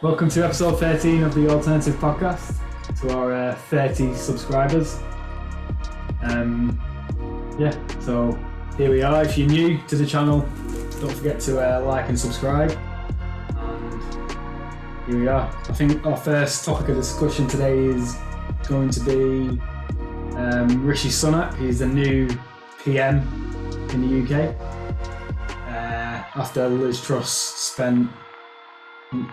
Welcome to episode 13 of the Alternative Podcast to our uh, 30 subscribers. Um, yeah, so here we are. If you're new to the channel, don't forget to uh, like and subscribe. And here we are. I think our first topic of discussion today is going to be um, Rishi Sunak. He's the new PM in the UK. Uh, after Liz Truss spent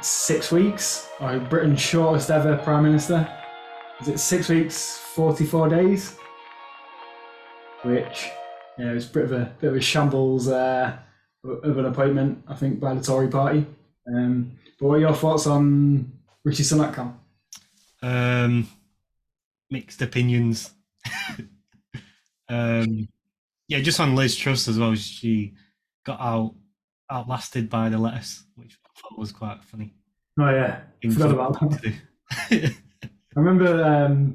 six weeks, or Britain's shortest ever Prime Minister. Is it six weeks, 44 days? Which, yeah, it was a bit of a, bit of a shambles uh, of an appointment, I think, by the Tory party. Um, but what are your thoughts on Rishi Sunak, Cam? Um, mixed opinions. um, yeah, just on Liz Truss as well. She got out outlasted by the lettuce, which thought was quite funny. Oh yeah, thing forgot about that. I remember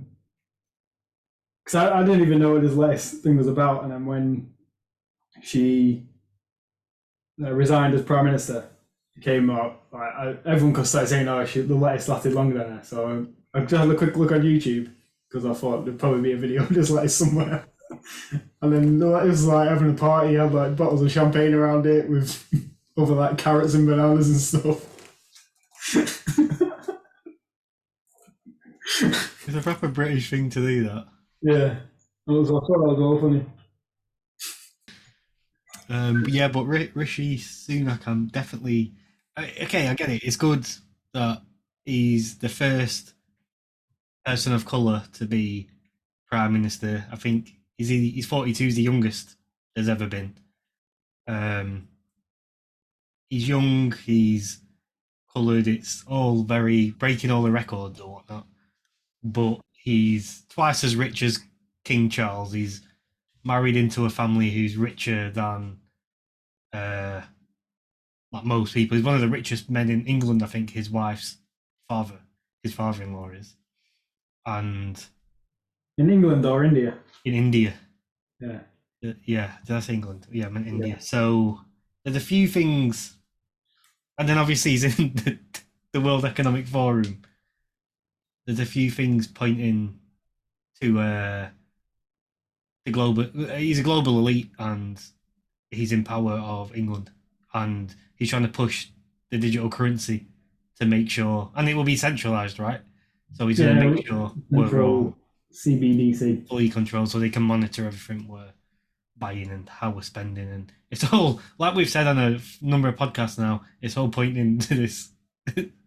because I, I didn't even know what this latest thing was about, and then when she uh, resigned as prime minister, it came up. Like, I, everyone could start saying, "Oh, she, the lettuce lasted longer than her." So I just had a quick look on YouTube because I thought there'd probably be a video of this lettuce somewhere. and then the lettuce was like having a party, had like bottles of champagne around it with other like carrots and bananas and stuff. it's a proper British thing to do that. yeah, I was I thought that was funny. Um, yeah, but Ri- Rishi Sunak, I'm definitely okay. I get it. It's good that he's the first person of color to be prime minister. I think he's he's 42. He's the youngest there's ever been. Um, he's young. He's coloured. It's all very breaking all the records or whatnot. But he's twice as rich as King Charles. He's married into a family who's richer than uh like most people. He's one of the richest men in England, I think his wife's father, his father in law is. And In England or India? in India. Yeah. Uh, Yeah, say England? Yeah, I meant India. So there's a few things and then obviously he's in the, the World Economic Forum. There's a few things pointing to uh the global he's a global elite and he's in power of England and he's trying to push the digital currency to make sure and it will be centralized, right? So he's Yeah, gonna make sure we're all CBDC. fully controlled so they can monitor everything we're buying and how we're spending and it's all like we've said on a number of podcasts now it's all pointing to this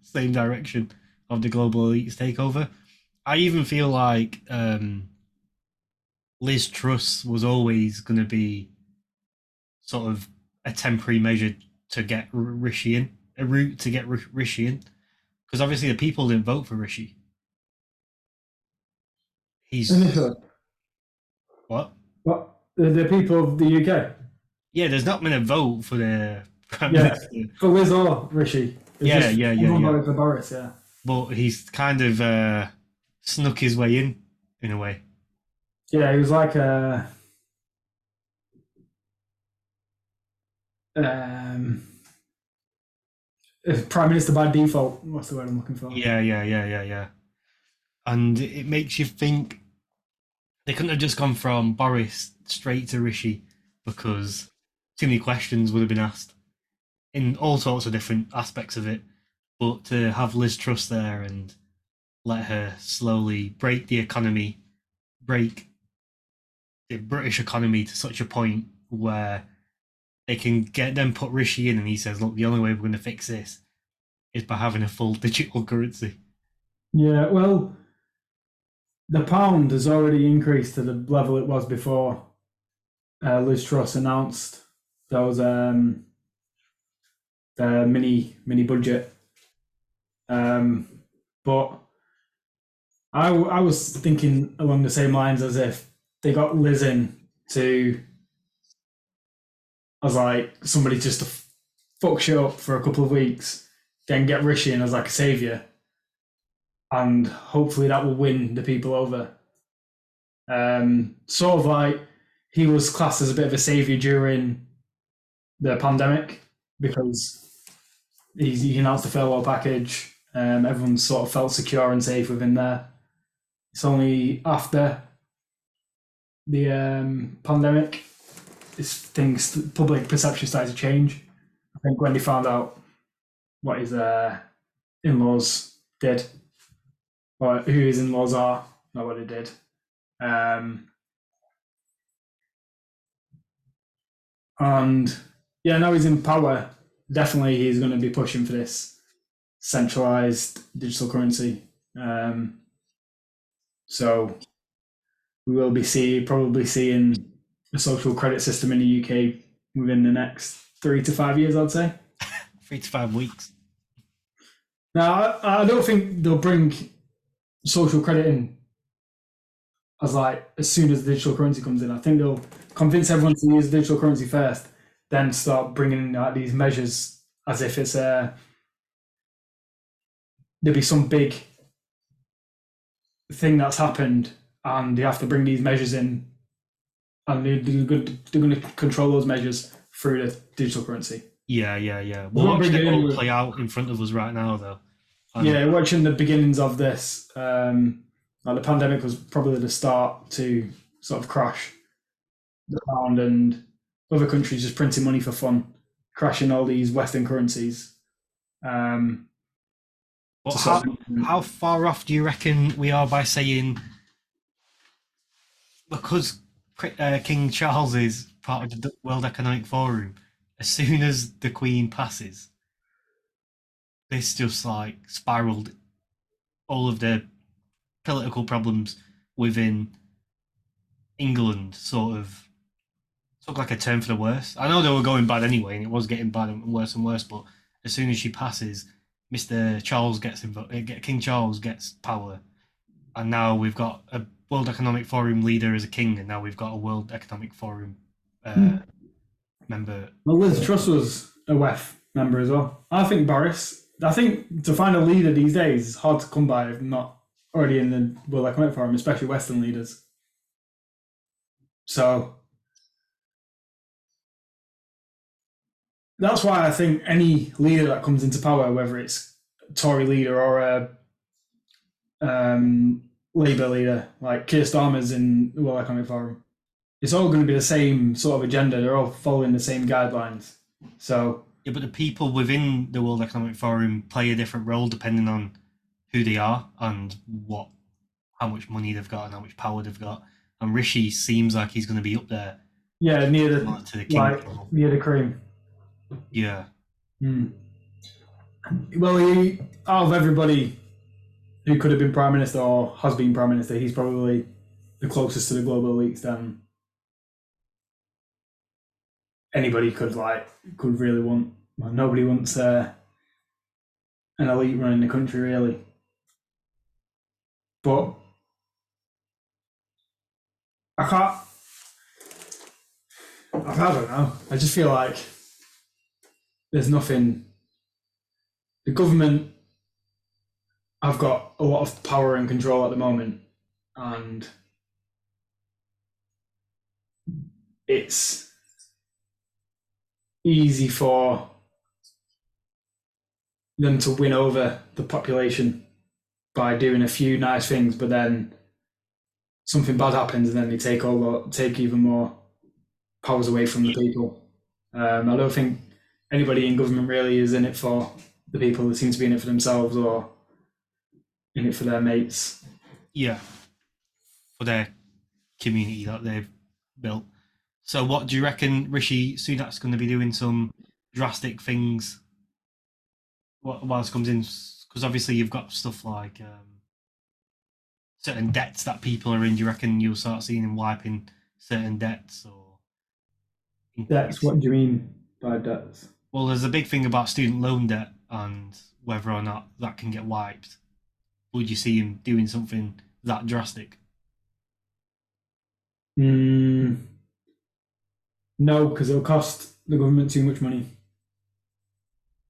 same direction of the global elites takeover. I even feel like um liz truss was always going to be sort of a temporary measure to get rishi in a route to get rishi in because obviously the people didn't vote for rishi. He's what? What? The, the people of the UK? Yeah, there's not been a vote for the prime Yeah. minister, For Liz or Rishi? Yeah, yeah, yeah, yeah. for Boris, yeah. but he's kind of uh, snuck his way in, in a way. Yeah, he was like a. Um, uh, Prime Minister by default. What's the word I'm looking for? Yeah, yeah, yeah, yeah, yeah. And it makes you think they couldn't have just gone from Boris straight to Rishi because too many questions would have been asked in all sorts of different aspects of it. But to have Liz Truss there and let her slowly break the economy, break the British economy to such a point where they can get them put Rishi in and he says, look, the only way we're going to fix this is by having a full digital currency. Yeah, well, the pound has already increased to the level it was before uh, Liz Truss announced those um, the mini mini budget. Um, but I was thinking along the same lines as if they got Liz in to as like somebody just to fuck shit up for a couple of weeks, then get Rishi in as like a savior and hopefully that will win the people over. Um, sort of like he was classed as a bit of a savior during the pandemic because he's, he announced the furlough package Um, everyone sort of felt secure and safe within there. It's only after the um, pandemic, things public perception started to change. I think when they found out what his uh, in-laws did, or who his in-laws are, not what they did. Um, and yeah, now he's in power. Definitely, he's going to be pushing for this centralized digital currency. Um, so we will be see probably seeing a social credit system in the UK within the next three to five years, I'd say. Three to five weeks. Now, I, I don't think they'll bring social credit in as like as soon as digital currency comes in. I think they'll convince everyone to use digital currency first, then start bringing in like these measures as if it's a there'll be some big thing that's happened, and you have to bring these measures in, and they're, they're going to control those measures through the digital currency. Yeah, yeah, yeah. We'll it it all play out in front of us right now, though. And Yeah, watching the beginnings of this, um, like the pandemic was probably the start to sort of crash the pound and other countries just printing money for fun, crashing all these Western currencies. Um, to how, of- how far off do you reckon we are by saying because uh, King Charles is part of the World Economic Forum, as soon as the Queen passes, this just like spiraled all of the political problems within England sort of took like a turn for the worse. I know they were going bad anyway, and it was getting bad and worse and worse. But as soon as she passes, Mr. Charles gets involved. King Charles gets power, and now we've got a World Economic Forum leader as a king, and now we've got a World Economic Forum uh, Hmm. member. Well, Liz Truss was a WEF member as well. I think Boris. I think to find a leader these days is hard to come by if not already in the World Economic Forum, especially Western leaders. So that's why I think any leader that comes into power, whether it's a Tory leader or a um, Labour leader, like Keir Starmer's in the World Economic Forum, it's all going to be the same sort of agenda. They're all following the same guidelines. So Yeah, but the people within the World Economic Forum play a different role depending on who they are and what, how much money they've got and how much power they've got. And Rishi seems like he's going to be up there yeah, near the the like level. near the cream. Yeah, Hmm. Well, he out of everybody who could have been prime minister or has been prime minister, he's probably the closest to the global elites than anybody could like could really want. Well, nobody wants uh, an elite running the country, really. But I can't. I don't know. I just feel like there's nothing. The government I've got a lot of power and control at the moment, and it's easy for them to win over the population by doing a few nice things, but then something bad happens, and then they take all the, take even more powers away from the people. Um, I don't think anybody in government really is in it for the people. They seem to be in it for themselves or in it for their mates. yeah, for their community that they've built. So, what do you reckon Rishi Sunak's going to be doing? Some drastic things wh- whilst comes in, because obviously you've got stuff like um, certain debts that people are in. Do you reckon you'll start seeing him wiping certain debts or? Debts. What do you mean by debts? Well, there's a big thing about student loan debt and whether or not that can get wiped. Would you see him doing something that drastic? Mm, no, because it'll cost the government too much money.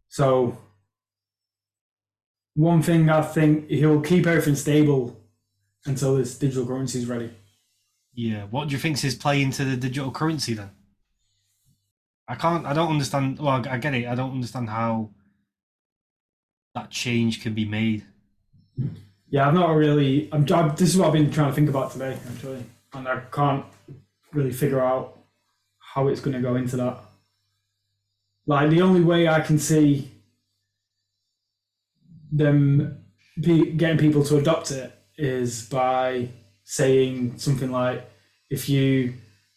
So, one thing I think he'll keep everything stable until this digital currency is ready. Yeah. What do you think is playing into the digital currency then? I can't. I don't understand. Well, I get it. I don't understand how that change can be made. Yeah, I'm not really. I'm, i this is what I've been trying to think about today, actually, and I can't really figure out how it's going to go into that. Like the only way I can see them be, getting people to adopt it is by saying something like, if you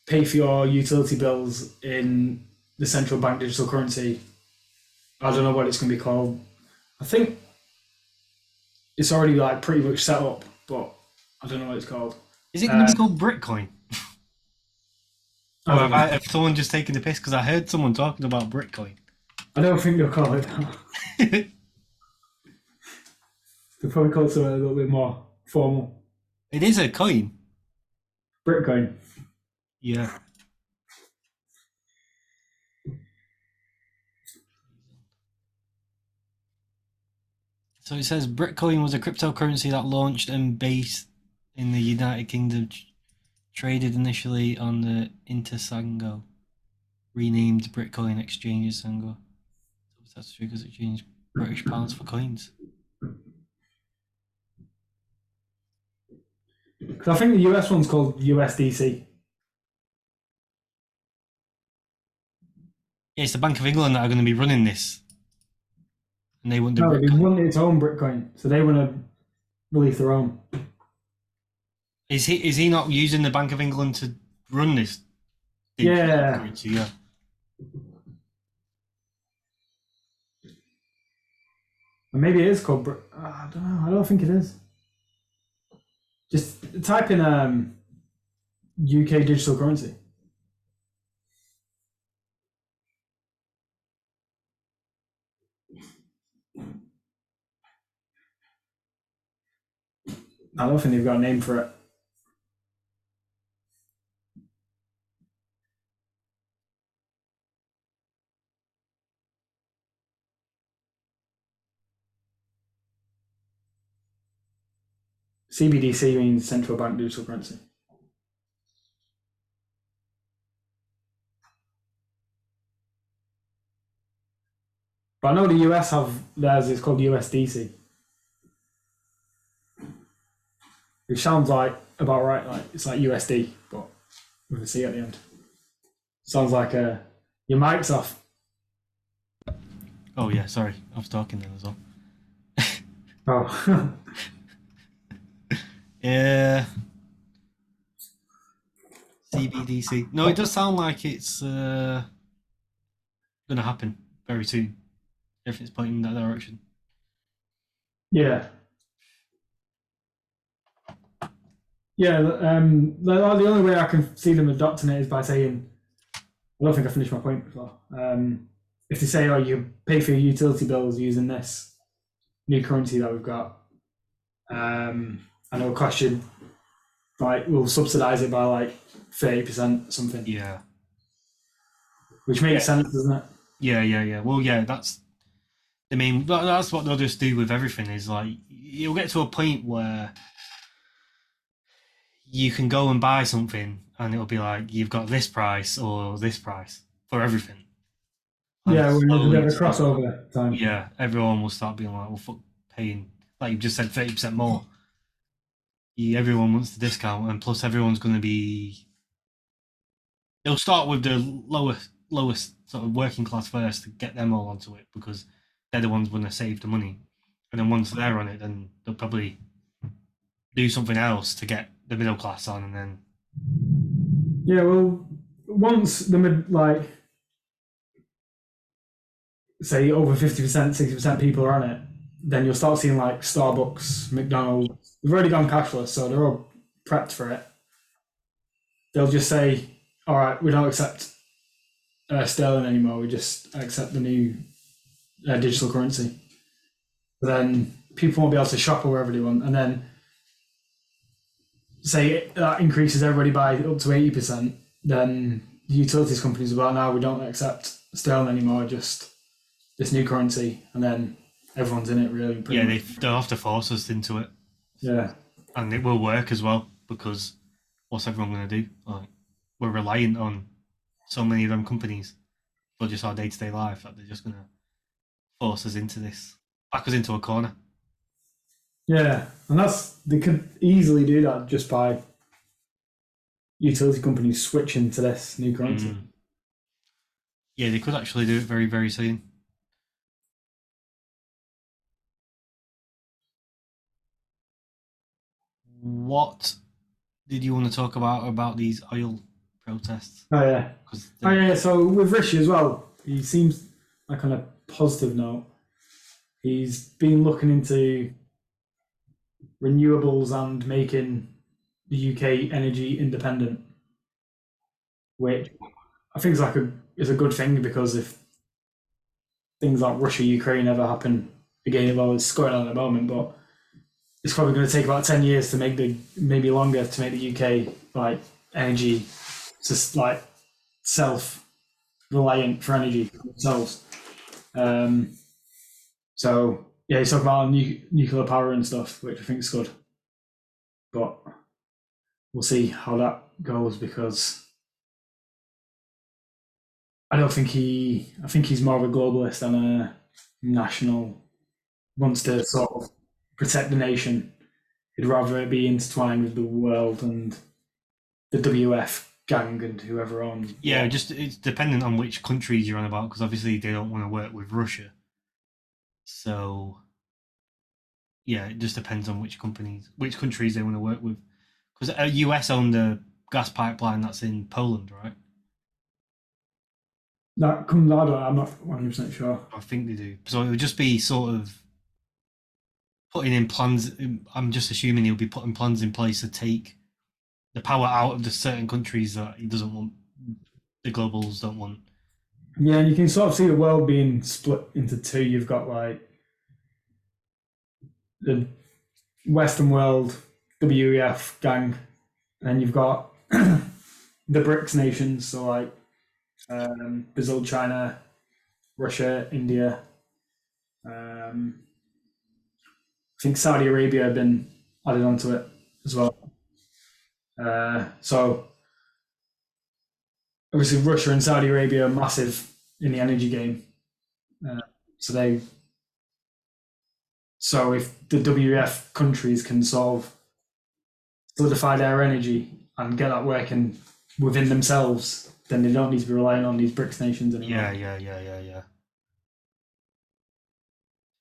pay for your utility bills in the central bank digital currency, I don't know what it's going to be called. I think it's already like pretty much set up, but I don't know what it's called. Is it going to Uh, be called Britcoin? Or have, I, have someone just taken the piss? Because I heard someone talking about Britcoin. I don't think they'll call it that. They'll probably call it something a little bit more formal. it is a coin. Britcoin. Yeah. So it says Britcoin was a cryptocurrency that launched and based in the United Kingdom, traded initially on the Intersango, renamed Britcoin Exchange Sango. That's true because it changed British pounds for coins. 'Cause I think the US one's called USDC. Yeah, it's the Bank of England that are going to be running this, and they want the No, they want its own Bitcoin, so they want to release their own. Is he is he not using the Bank of England to run this? Yeah. currency? yeah. Maybe it is called. Brit- uh, I don't know. I don't think it is. Just type in um, UK digital currency. I don't think they've got a name for it. CBDC means central bank digital currency. But I know the US have theirs. It's called USDC, which sounds like about right. Like it's like USD, but with a C at the end. Sounds like a your mic's off. Oh yeah, sorry, I was talking then as well. Oh, Yeah. CBDC. No, it does sound like it's uh, going to happen very soon. It's pointing in that direction. yeah. Yeah, um, the, the only way I can see them adopting it is by saying, I don't think I finished my point before. Um, if they say, oh, you pay for your utility bills using this new currency that we've got, um, and it'll cost like, we'll subsidize it by like 30% something, Yeah. which makes sense, doesn't it? Yeah, yeah, yeah. Well, yeah, that's. I mean, that's what they'll just do with everything. Is like you'll get to a point where you can go and buy something, and it'll be like you've got this price or this price for everything. And Yeah, we're slowly a crossover time. Yeah, everyone will start being like, "Well, fuck, paying like you just said, thirty percent more." Everyone wants the discount, and plus everyone's going to be. They'll start with the lowest, lowest sort of working class first to get them all onto it because they're the ones going to save the money, and then once they're on it, then they'll probably do something else to get the middle class on, and then Yeah, well, once the mid, like, say over 50%, 60% people are on it, then you'll start seeing like Starbucks, McDonald's, they've already gone cashless, so they're all prepped for it. They'll just say, all right, we don't accept uh, sterling anymore, we just accept the new uh, digital currency. But then people won't be able to shop or wherever they want, and then say that increases everybody by up to 80%, then the utilities companies will be like, no, we don't accept sterling anymore, just this new currency. And then everyone's in it, really. pretty yeah, they they'll have to force us into it, yeah. and it will work as well because what's everyone going to do? Like we're reliant on so many of them companies for just our day to day life that they're just going to force us into this. back us into a corner. Yeah, and that's they could easily do that just by utility companies switching to this new currency. Mm. Yeah, they could actually do it very, very soon. What did you want to talk about about these oil protests? Oh yeah, oh yeah. So with Rishi as well, he seems like on a positive note. He's been looking into renewables and making the UK energy independent, which I think is like a is a good thing because if things like Russia Ukraine ever happen again, well, it's going on at the moment, but it's probably going to take about ten years to make the maybe longer to make the UK like energy just like self reliant for energy themselves. Um, so yeah, he's talking about nu- nuclear power and stuff, which I think is good. But we'll see how that goes because I don't think he. I think he's more of a globalist than a national. Wants to sort of protect the nation. He'd rather it be intertwined with the world and the WEF gang and whoever on. yeah, just it's dependent on which countries you're on about because obviously they don't want to work with Russia. So, yeah, it just depends on which companies, which countries they want to work with. Because uh, US owned the gas pipeline that's in Poland, right? That comes. I don't. I'm not 100 percent sure. I think they do. So it would just be sort of putting in plans. I'm just assuming he'll be putting plans in place to take the power out of the certain countries that he doesn't want. The globals don't want. Yeah, and you can sort of see the world being split into two. You've got like the Western world, WEF gang, and you've got the BRICS nations, so like um, Brazil, China, Russia, India. Um, I think Saudi Arabia have been added onto it as well. Uh, so obviously Russia and Saudi Arabia are massive in the energy game. Uh, so they, so if the WEF countries can solve, solidify their energy and get that working within themselves, then they don't need to be relying on these BRICS nations anymore. Yeah, yeah, yeah, yeah, yeah.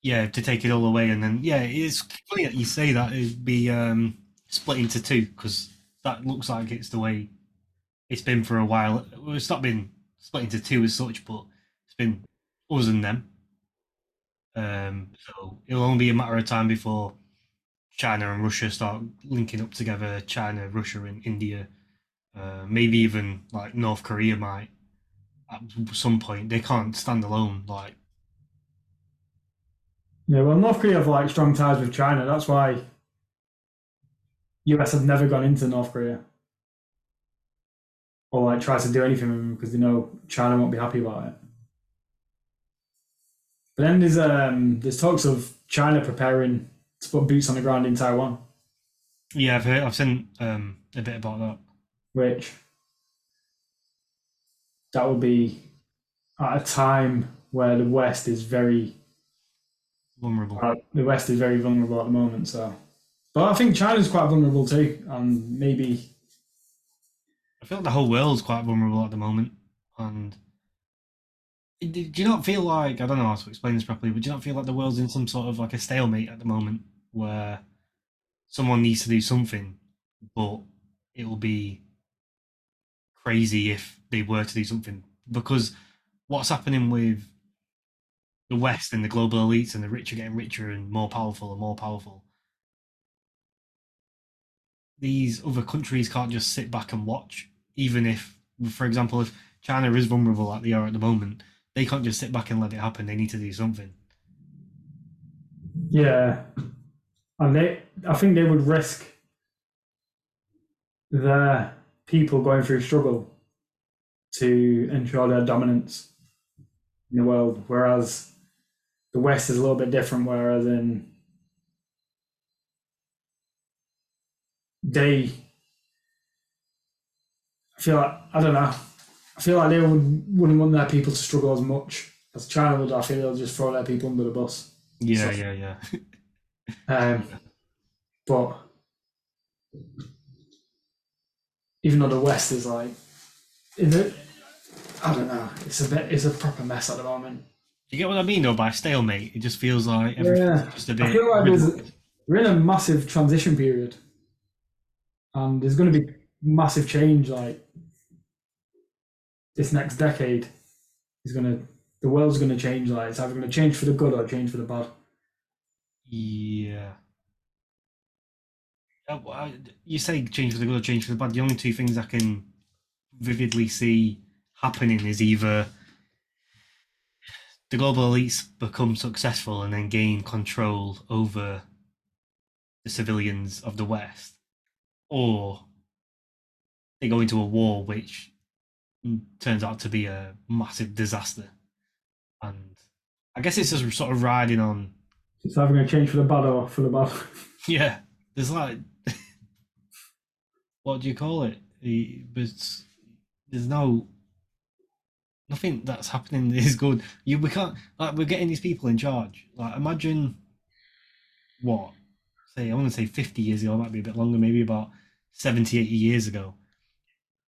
Yeah, to take it all away, and then yeah, it's funny that you say that it'd be um, split into two because that looks like it's the way it's been for a while. It's not been split into two as such, but it's been us and them. Um, so it'll only be a matter of time before China and Russia start linking up together. China, Russia, and India. Uh, maybe even like North Korea might at some point. They can't stand alone. Like Yeah, well, North Korea have like strong ties with China. That's why US have never gone into North Korea or like try to do anything with them because they know China won't be happy about it. But then there's um there's talks of China preparing to put boots on the ground in Taiwan, yeah, I've heard, I've seen um, a bit about that. which that would be at a time where the West is very Vulnerable. Uh, the West is very vulnerable at the moment, so. But I think China's quite vulnerable too, and maybe I feel like the whole world's quite vulnerable at the moment, and do do you not feel like I don't know how to explain this properly, but do you not feel like the world's in some sort of like a stalemate at the moment where someone needs to do something, but it will be crazy if they were to do something because what's happening with the West and the global elites and the rich are getting richer and more powerful and more powerful. These other countries can't just sit back and watch, even if, for example, if China is vulnerable like they are at the moment, they can't just sit back and let it happen. They need to do something. yeah, and they I think they would risk their people going through struggle to ensure their dominance in the world, whereas the West is a little bit different. Whereas in they, I feel like I don't know. I feel like they would, wouldn't want their people to struggle as much as China would. I feel they'll just throw their people under the bus. Yeah, So- yeah, yeah. Um, but even though the West is like, in the, I don't know, it's a bit, it's a proper mess at the moment. You get what I mean though by stalemate? It just feels like everything's Yeah. just a bit. I feel like there's, we're in a massive transition period, and there's going to be massive change. Like this next decade is going to, the world's going to change. Like it's either going to change for the good or change for the bad. Yeah. Uh, You say change for the good or change for the bad. The only two things I can vividly see happening is either the global elites become successful and then gain control over the civilians of the West, or they go into a war which mm, turns out to be a massive disaster. And I guess it's just sort of riding on It's either going to change for the bad or for the bad. yeah, there's like, what do you call it? But there's no nothing that's happening is good. You we can't like we're getting these people in charge. Like imagine what say I want to say 50 years ago, might be a bit longer, maybe about 70, 80 years ago.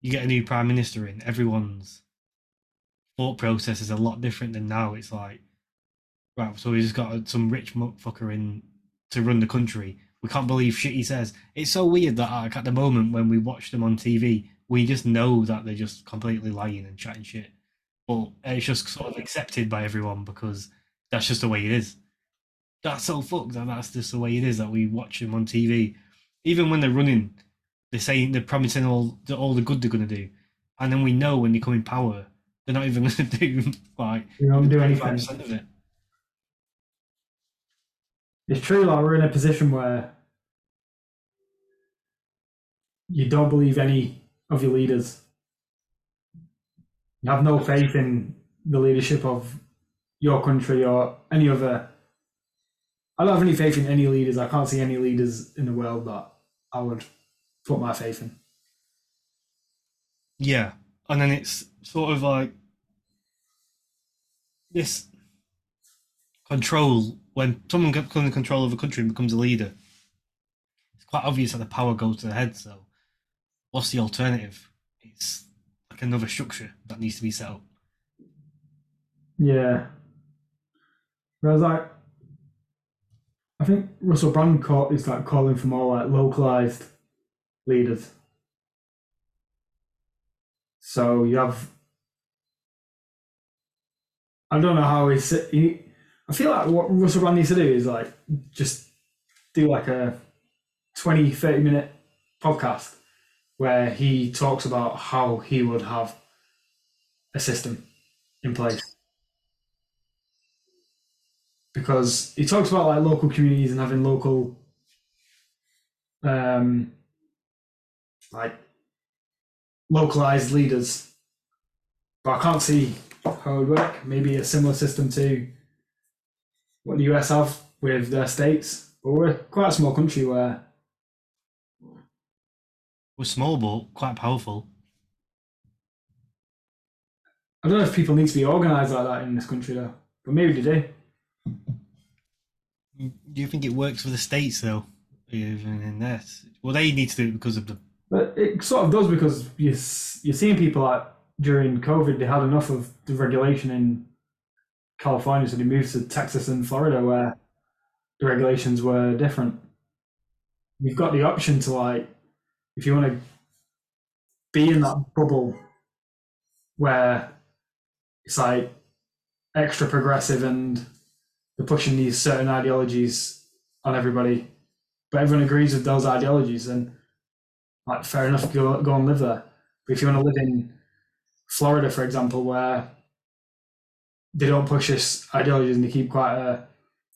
You get a new prime minister in, everyone's thought process is a lot different than now. It's like, right, so we just got some rich motherfucker in to run the country. We can't believe shit he says. It's so weird that like, at the moment when we watch them on TV, we just know that they're just completely lying and chatting shit. But uh, it's just sort of accepted by everyone because that's just the way it is. That's so fucked that that's just the way it is that we watch them on TV. Even when they're running, they're saying they're promising all the, all the good they're going to do, and then we know when they come in power, they're not even going to do like You don't do anything. 25% of it. It's true, like we're in a position where you don't believe any of your leaders. You have no faith in the leadership of your country or any other. I don't have any faith in any leaders. I can't see any leaders in the world that I would put my faith in. Yeah, and then it's sort of like this control when someone becomes in control of a country and becomes a leader. It's quite obvious that the power goes to the head. So, what's the alternative? It's like another structure that needs to be set up. Yeah. Whereas like I think Russell Brand call, is like calling for more like localized leaders. So you have I don't know how he's he, I feel like what Russell Brand needs to do is like just do like a 20 30 minute podcast where he talks about how he would have a system in place. Because he talks about like local communities and having local um like localized leaders. But i can't see how it would work. Maybe a similar system to what the us have with their states. But we're quite a small country where We're small but quite powerful. i don't know if people need to be organized like that in this country though but maybe they do Do you think it works for the states though? Even in this, well, they need to do it because of the But it sort of does because you you're seeing people like during COVID they had enough of the regulation in California, so they moved to Texas and Florida where the regulations were different. You've got the option to like, if you want to be in that bubble where it's like extra progressive and they're pushing these certain ideologies on everybody, but everyone agrees with those ideologies, then like fair enough, go go and live there. But if you want to live in Florida, for example, where they don't push this ideologies and they keep quite a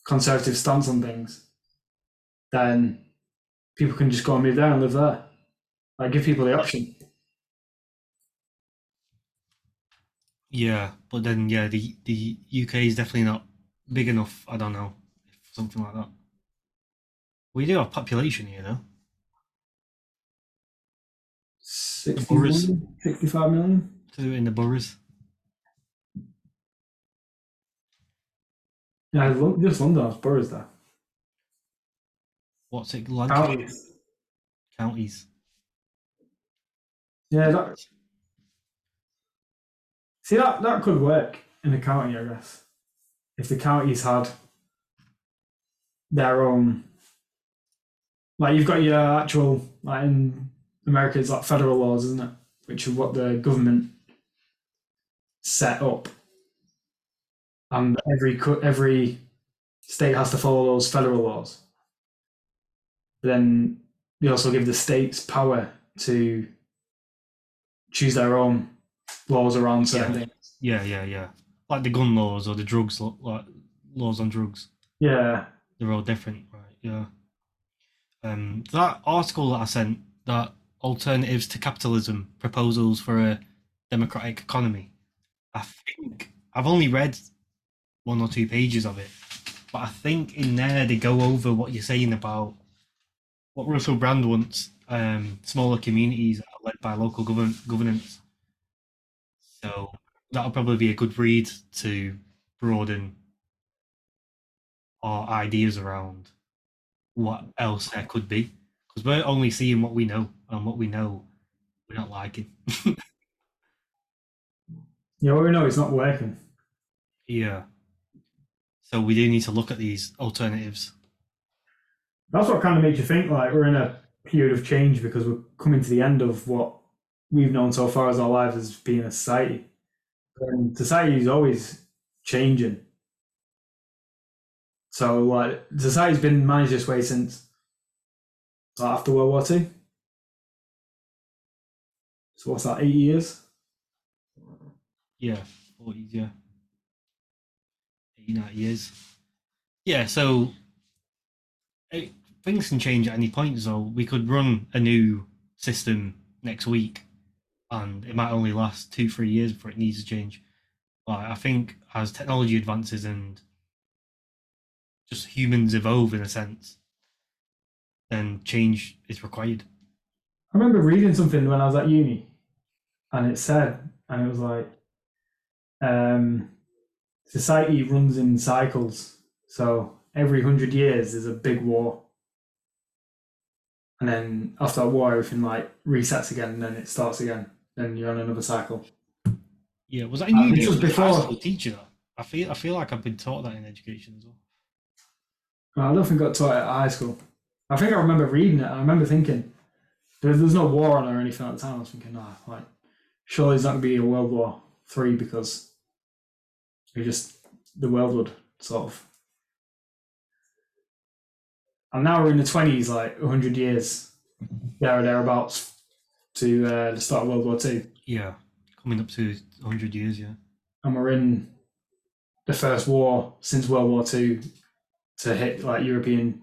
conservative stance on things, then people can just go and move there and live there. Like give people the option. yeah. But then yeah, the the UK is definitely not big enough. I don't know, something like that. We do have population here though. 60 boroughs. million, 65 million. to in the boroughs. Yeah, just London has boroughs there. What's it? like? Counties. counties. Yeah, that. See that that could work in a county, I guess. If the counties had their own, like you've got your actual like in America, it's like federal laws, isn't it? Which are what the government set up, and every every state has to follow those federal laws. But Then they also give the states power to choose their own laws around certain Yeah. things. Yeah, yeah, yeah. Like the gun laws or the drugs, like laws on drugs. Yeah, They're all different, right? Yeah. Um, that article that I sent, that alternatives to capitalism, proposals for a democratic economy. I think I've only read one or two pages of it, but I think in there they go over what you're saying about what Russell Brand wants: um, smaller communities led by local govern- governance. So that'll probably be a good read to broaden our ideas around what else there could be because we're only seeing what we know and what we know we're not liking yeah. Well, we know it's not working. yeah so we do need to look at these alternatives That's what kind of makes you think like we're in a period of change because we're coming to the end of what we've known so far as our lives as being a society. And society is always changing. So like society's been managed this way since after World War Two. So what's that? Eight years. yeah 40s yeah 89 years yeah so things can change at any point so we could run a new system next week and it might only last two three years before it needs to change but i think as technology advances and just humans evolve in a sense then change is required I remember reading something when I was at uni, and it said, and it was like, um, society runs in cycles. So every hundred years, there's a big war, and then after a war, everything like resets again, and then it starts again. Then you're on another cycle. yeah was that in Uh, this was or did high before- teacher i feel i feel like i've been taught that in education as well Well, I don't think I got taught it at high school. I think I remember reading it. I remember thinking, there, there's no war on or anything at the time. I was thinking, ah, like, surely there's not going to be a World War Three because we just the world would sort of. And now we're in the twenties, like hundred years, there or thereabouts, to uh, the start of World War Two, Yeah, coming up to 100 years, yeah. and we're in the first war since World War Two to hit like European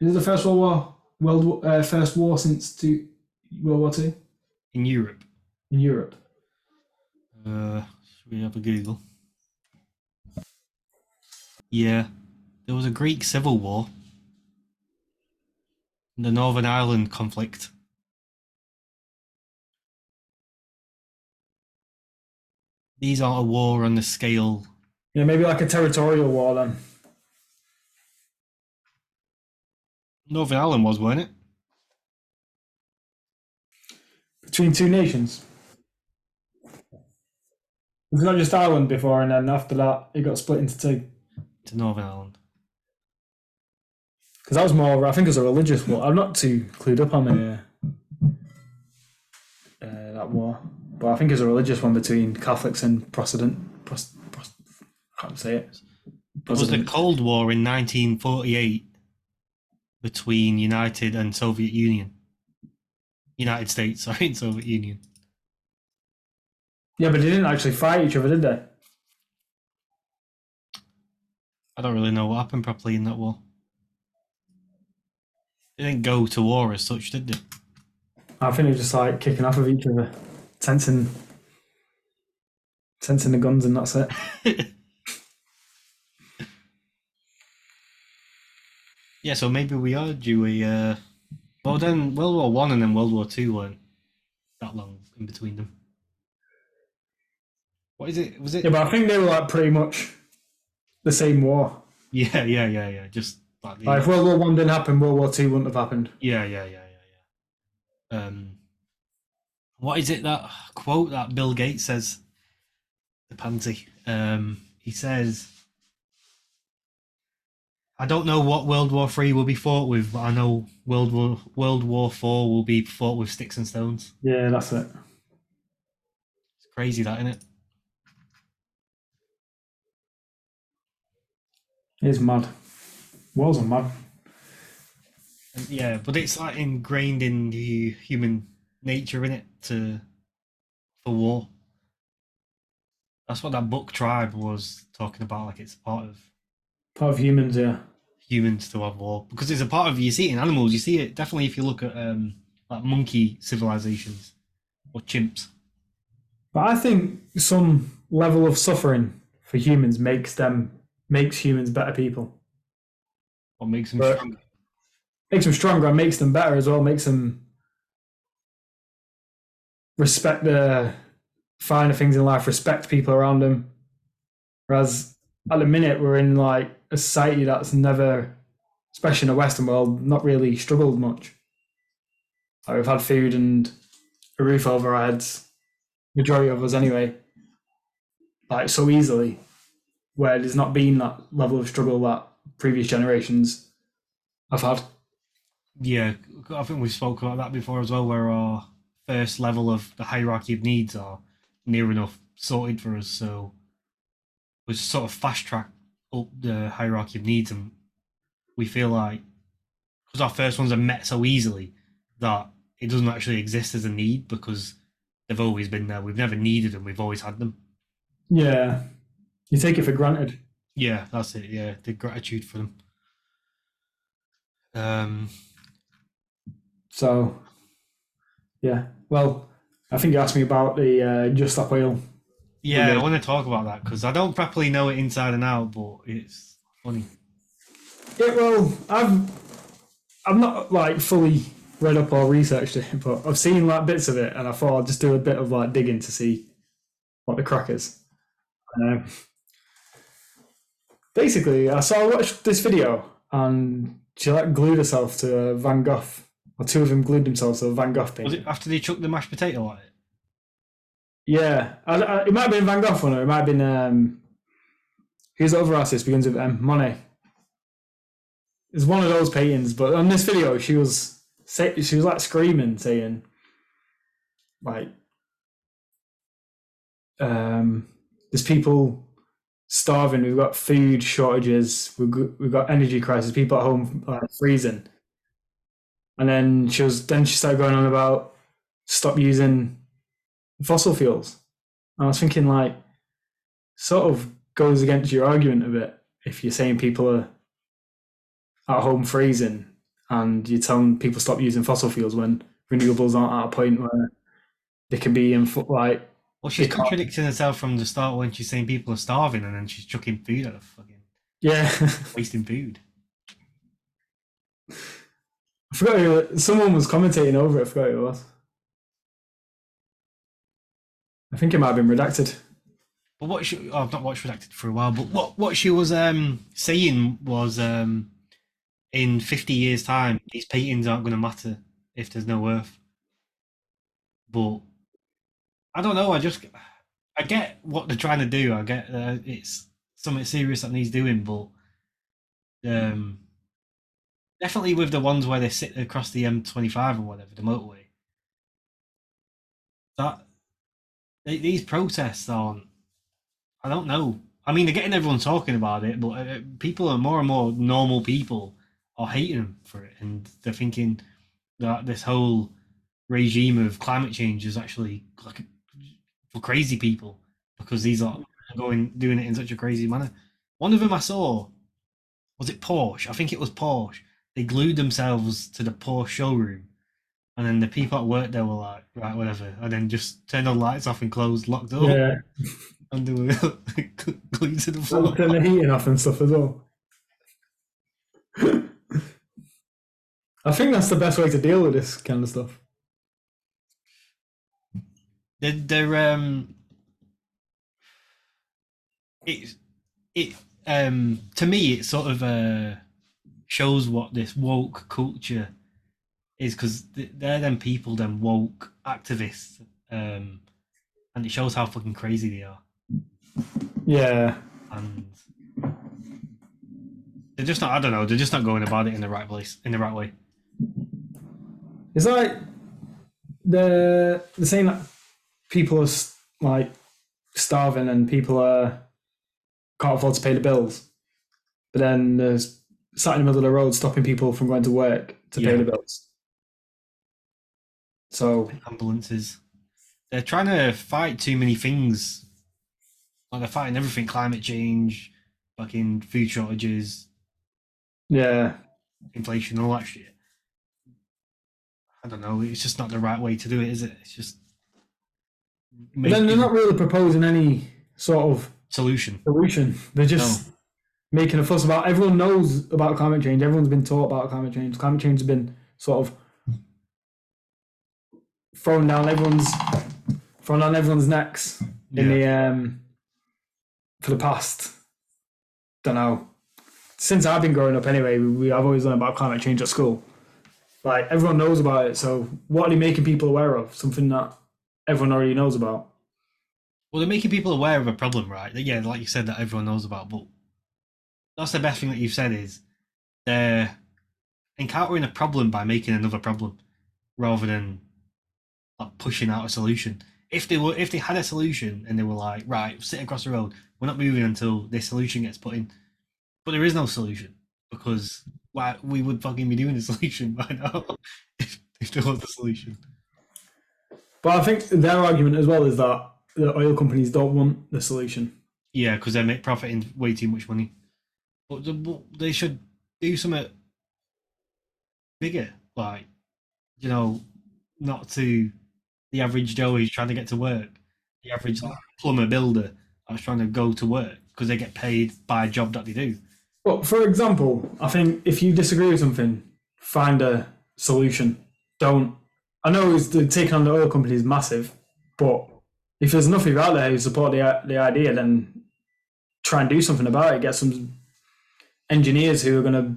Is it the first World War, World uh, first war since two, World War Two In Europe, in Europe? uh, should we have a Google? Yeah, there was a Greek civil war, the Northern Ireland conflict. These aren't a war on the scale. Yeah, maybe like a territorial war then. Northern Ireland was, weren't it? between two nations. It's not just Ireland before, and then after that, it got split into two. To Northern Ireland. Because that was more, I think, it was a religious war. I'm not too clued up on the, uh, that war, but I think it was a religious one between Catholics and Protestant. I can't say it. It was the Cold War in 1948 between United and Soviet Union. United States, sorry, and Soviet Union. Yeah, but they didn't actually fight each other, did they? I don't really know what happened properly in that war. They didn't go to war as such, did they? I think they were just like kicking off of each other, tensing, tensing the guns, and that's it. yeah, so maybe we are due a. Uh... Well, then World War One and then World War Two weren't that long in between them. What is it? Was it? Yeah, but I think they were like pretty much the same war. Yeah, yeah, yeah, yeah. Just like Like if World War One didn't happen, World War Two wouldn't have happened. yeah, yeah, yeah, yeah, yeah. Um, what is it that quote that Bill Gates says? The pansy. Um, he says, "I don't know what World War Three will be fought with, but I know World War World War Four will be fought with sticks and stones." Yeah, that's it. It's crazy, that isn't it? It's mad. Wars are mad. Yeah, but it's like ingrained in the human nature in it to for war. That's what that book Tribe was talking about. Like it's part of Part of humans, yeah. humans to have war because it's a part of you see it in animals. You see it definitely if you look at um like monkey civilizations or chimps. But I think some level of suffering for humans makes them makes humans better people. What makes them Right. stronger? Makes them stronger and makes them better as well. Makes them respect the finer things in life, respect people around them. Whereas at the minute we're in like a society that's never, especially in the Western world, not really struggled much. Like we've had food and a roof over our heads, majority of us anyway, like so easily, where there's not been that level of struggle that previous generations have had. Yeah, I think we spoke about that before as well, where our first level of the hierarchy of needs are near enough sorted for us. So we sort of fast track up the hierarchy of needs, and we feel like because our first ones are met so easily that it doesn't actually exist as a need because they've always been there. We've never needed them. We've always had them. Yeah, you take it for granted. Yeah, that's it. Yeah, the gratitude for them. Um, So, yeah. Well, I think you asked me about the uh, Just Stop Oil. Yeah, I want to talk about that because I don't properly know it inside and out, but it's funny. Yeah, well, I've I'm not like fully read up or researched it, but I've seen like bits of it, and I thought I'd just do a bit of like digging to see what the crack is. Um, basically, I saw I watched this video, and she like glued herself to Van Gogh, or two of them glued themselves to a Van Gogh Was painting. it after they chucked the mashed potato at it? Yeah, I, I, it might have been Van Gogh one, or it might have been um, who's the other artist begins with M. Monet. It's one of those paintings, but on this video, she was say, she was like screaming, saying, like, um, "There's people starving. We've got food shortages. We've got, we've got energy crisis. People at home like, freezing." And then she was then she started going on about stop using fossil fuels. And I was thinking, like, sort of goes against your argument a bit if you're saying people are at home freezing and you're telling people stop using fossil fuels when renewables aren't at a point where they can be in like Well, she's contradicting herself from the start when she's saying people are starving and then she's chucking food at the fucking yeah. wasting food. I forgot who someone was commentating over it. I forgot who it was. I think it might have been Redacted. But what she, oh, I've not watched Redacted for a while, but what, what she was um, saying was um, in 50 years' time, these paintings aren't going to matter if there's no Earth. But I don't know. I just, I get what they're trying to do. I get uh, it's something serious that needs doing, but um, definitely with the ones where they sit across the M25 or whatever, the motorway. That they, these protests aren't. I don't know. I mean, they're getting everyone talking about it, but uh, people are more and more normal people are hating for it, and they're thinking that this whole regime of climate change is actually like for crazy people because these are going doing it in such a crazy manner. One of them I saw was it Porsche? I think it was Porsche. They glued themselves to the Porsche showroom, and then the people at work there were like, right, whatever, and then just turned the lights off and closed, locked up, Yeah, and they were glued to the floor. turn the heating off and stuff as well. I think that's the best way to deal with this kind of stuff. They're, they're um, it it um to me it sort of uh shows what this woke culture is because they're them people, them woke activists, um, and it shows how fucking crazy they are. Yeah, and they're just not. I don't know. They're just not going about it in the right place, in the right way. It's like the the that people are like starving and people are can't afford to pay the bills, but then there's sat in the middle of the road stopping people from going to work to yeah. pay the bills. So ambulances, they're trying to fight too many things. Like they're fighting everything: climate change, fucking food shortages, yeah, inflation, all that shit. I don't know. It's just not the right way to do it, is it? It's just. Then they're not really proposing any sort of solution. Solution. They're just no. making a fuss about. Everyone knows about climate change. Everyone's been taught about climate change. Climate change has been sort of thrown down everyone's thrown down everyone's necks in the um for the past. Don't know. Since I've been growing up, anyway, we, I've always learned about climate change at school. Like everyone knows about it. So what are they making people aware of? Something that everyone already knows about. Well, they're making people aware of a problem, right? Yeah, like you said, that everyone knows about. But that's the best thing that you've said is they're encountering a problem by making another problem, rather than like pushing out a solution. If they were, if they had a solution and they were like, right, sit across the road, we're not moving until this solution gets put in. But there is no solution because why we would fucking be doing the solution by now if, if there was a solution. But I think their argument as well is that the oil companies don't want the solution. Yeah, because they make profiting way too much money. But they should do something bigger, like you know, not to the average Joe who's trying to get to work, the average like, plumber builder that's trying to go to work because they get paid by a job that they do. Well, for example, I think if you disagree with something, find a solution. Don't. I know it's the taking on the oil company is massive, but if there's nothing out there who support the the idea, then try and do something about it. Get some engineers who are going to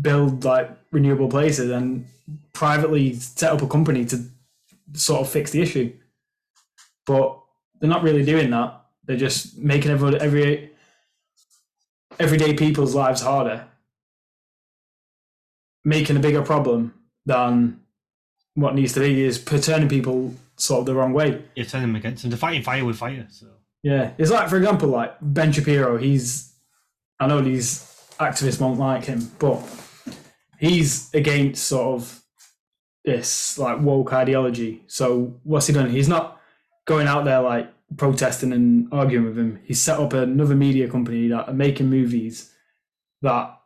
build like renewable places and privately set up a company to sort of fix the issue. But they're not really doing that. They're just making every every everyday people's lives harder, making a bigger problem than what needs to be is turning people sort of the wrong way. You're turning them against them. They're fighting fire with fire. So yeah, it's like for example, like Ben Shapiro. He's I know these activists won't like him, but he's against sort of this like woke ideology. So what's he done? He's not going out there like protesting and arguing with him. He's set up another media company that are making movies that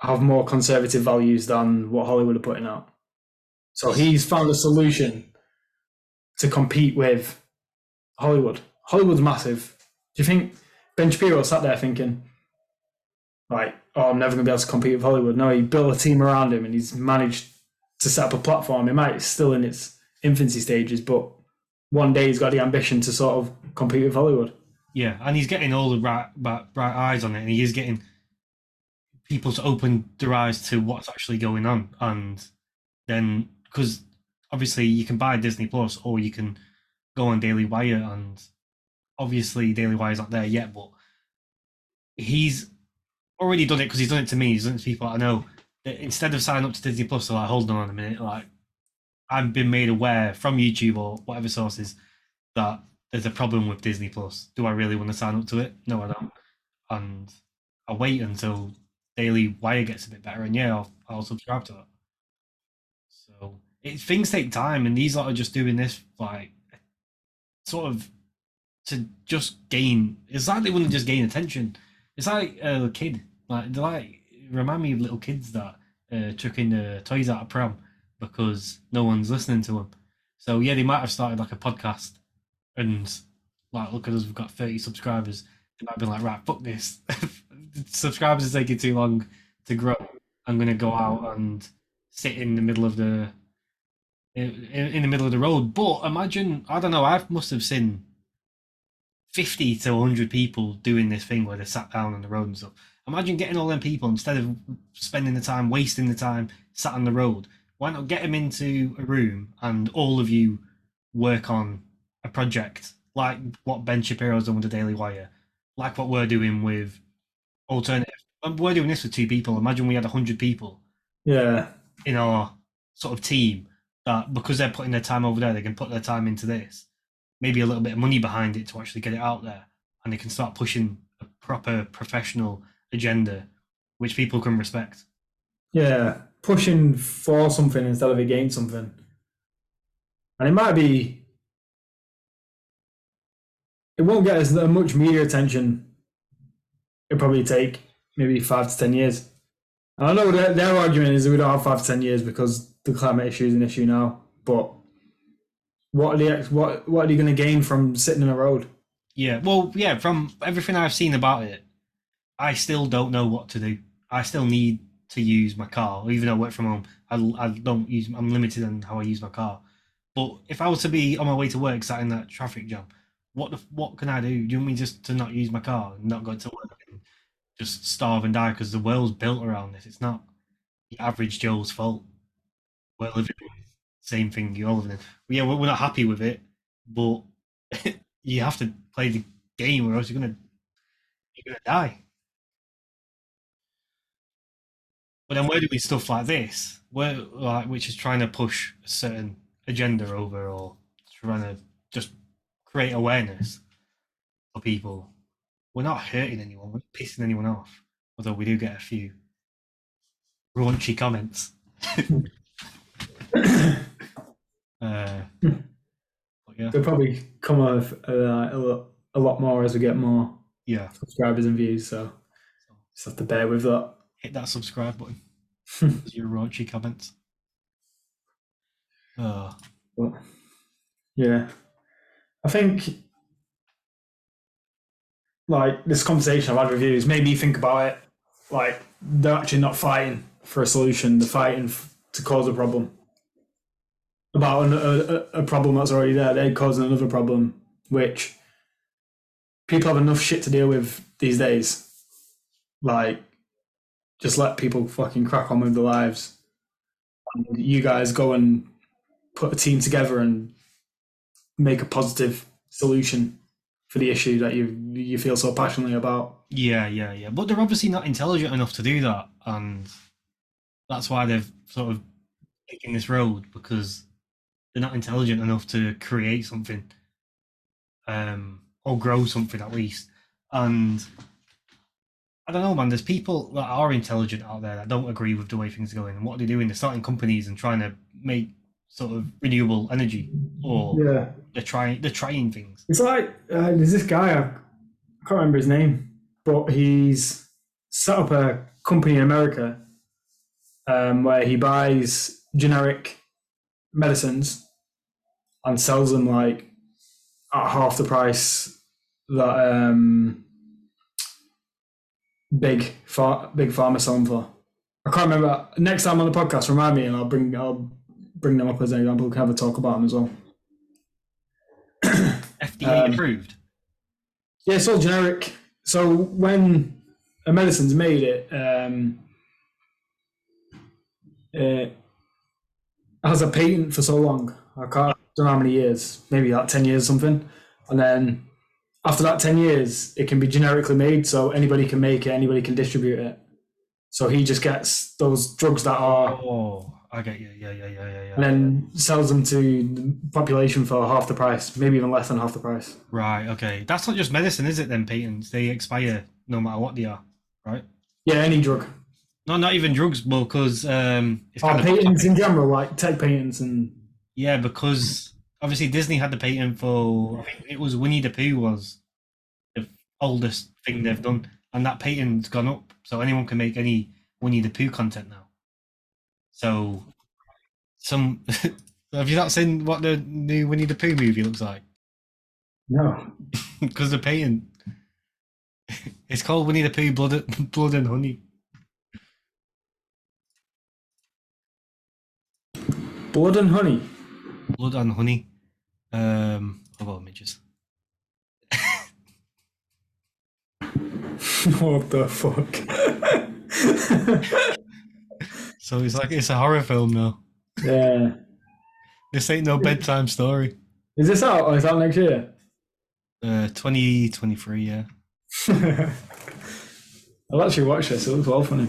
have more conservative values than what Hollywood are putting out. So he's found a solution to compete with Hollywood. Hollywood's massive. Do you think Ben Shapiro sat there thinking, like, oh, I'm never going to be able to compete with Hollywood? No, he built a team around him and he's managed to set up a platform. It might still in its infancy stages, but one day he's got the ambition to sort of compete with Hollywood. Yeah, and he's getting all the right, bright, bright eyes on it, and he is getting people to open their eyes to what's actually going on. And then, because obviously you can buy Disney Plus or you can go on Daily Wire, and obviously Daily Wire's not there yet, but he's already done it because he's done it to me. He's done it to people I know instead of signing up to Disney Plus, so like, hold on a minute, like I've been made aware from YouTube or whatever sources that there's a problem with Disney Plus. Do I really want to sign up to it? No, I don't. And I wait until Daily Wire gets a bit better, and yeah, I'll, I'll subscribe to that. It, things take time, and these lot are just doing this like sort of to just gain. It's like they want to just gain attention. It's like a kid, like they're like remind me of little kids that uh, chucking the toys out of pram because no one's listening to them. So yeah, they might have started like a podcast and like look at us, we've got thirty subscribers. They might be like, right, fuck this. subscribers are taking too long to grow. I'm gonna go out and sit in the middle of the in, in the middle of the road. But imagine, I don't know, I must have seen 50 to 100 people doing this thing where they sat down on the road and stuff. Imagine getting all them people instead of spending the time, wasting the time, sat on the road. Why not get them into a room and all of you work on a project like what Ben Shapiro's done with the Daily Wire, like what we're doing with alternative. Um, we're doing this with two people. Imagine we had 100 people Yeah. in our sort of team that because they're putting their time over there, they can put their time into this. Maybe a little bit of money behind it to actually get it out there, and they can start pushing a proper professional agenda, which people can respect. Yeah. Pushing for something instead of against something. And it might be it won't get as much media attention. It'll probably take maybe five to ten years. And I know their, their argument is that we don't have five to ten years because the climate issue is an issue now. But what are they what what are they going to gain from sitting in a road? Yeah, well, yeah. From everything I've seen about it, I still don't know what to do. I still need to use my car, even though I work from home. I, I don't use. I'm limited on how I use my car. But if I was to be on my way to work, sat in that traffic jam, what the, what can I do? Do you want me just to not use my car and not go to work and just starve and die because the world's built around this? It's not the average Joe's fault. We're living the same thing you're living in. Yeah, we're, not happy with it, but you have to play the game or else you're gonna you're gonna die. But then we're doing stuff like this, where like which is trying to push a certain agenda over or trying to just create awareness for people. We're not hurting anyone, we're not pissing anyone off. Although we do get a few raunchy comments. uh, but yeah, They'll probably come off uh, a, lot, a lot more as we get more yeah. subscribers and views. So just have to bear with that. Hit that subscribe button. Your raunchy comments. Oh, But yeah, I think like this conversation I've had with you has made me think about it. Like they're actually not fighting for a solution; they're fighting to cause a problem. About an, a, a problem that's already there, they're causing another problem, which people have enough shit to deal with these days. Like, just let people fucking crack on with their lives. And you guys go and put a team together and make a positive solution for the issue that you you feel so passionately about. yeah, yeah, yeah. But they're obviously not intelligent enough to do that, and that's why they've sort of taken this road because they're not intelligent enough to create something, um, or grow something at least. And I don't know, man. There's people that are intelligent out there that don't agree with the way things are going. And what are they doing? They're starting companies and trying to make sort of renewable energy, or Yeah, they're trying they're trying things. it's like uh, there's this guy I, I can't remember his name, but he's set up a company in America um, where he buys generic medicines and sells them like at half the price that um, big far, big them for. I can't remember. Next time on the podcast, remind me, and I'll bring I'll bring them up as an example. We can have a talk about them as well. FDA Um, approved. Yeah, it's all generic. So when a medicine's made, it um, it has a patent for so long. I can't don't know how many years, maybe like ten years or something. And then after that ten years, it can be generically made, so anybody can make it, anybody can distribute it. So he just gets those drugs that are, Oh, I get you. Yeah, yeah, yeah, yeah, yeah. and then sells them to the population for half the price, maybe even less than half the price. Right. Okay. That's not just medicine, is it? Then patents they expire no matter what they are, right? Yeah, any drug. No, not even drugs, but because um, it's Or kind of patents in general, like tech patents and yeah, because obviously Disney had the patent for I think it was Winnie the Pooh was the oldest thing they've done, and that patent's gone up, so anyone can make any Winnie the Pooh content now. So, some have you not seen what the new Winnie the Pooh movie looks like? no. because the patent. It's called Winnie the Pooh Blood, Blood and Honey. Blood and honey. Blood and Honey. Um, I've got images. what the fuck? So it's like it's a horror film now. yeah. This ain't no bedtime story. Is this out or is that next year? Uh, 2023, yeah. I'll actually watch this. It looks well funny.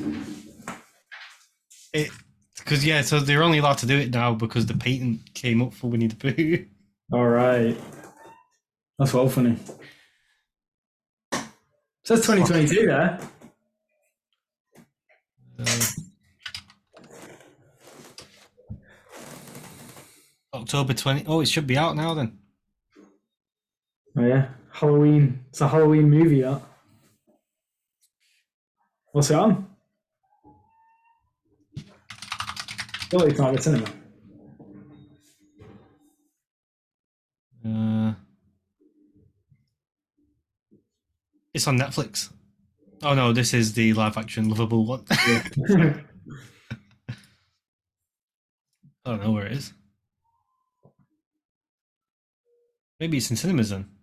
It because yeah, so they're only allowed to do it now because the patent came up for Winnie the Pooh. All right. That's well funny. So says 2022 there. Uh, October 20. Oh, it should be out now then. Oh yeah, Halloween. It's a Halloween movie. That. What's it on? Surely it's not the cinema. Uh, it's on Netflix. Oh no, this is the live action lovable one. I don't know where it is. Maybe it's in cinemas then.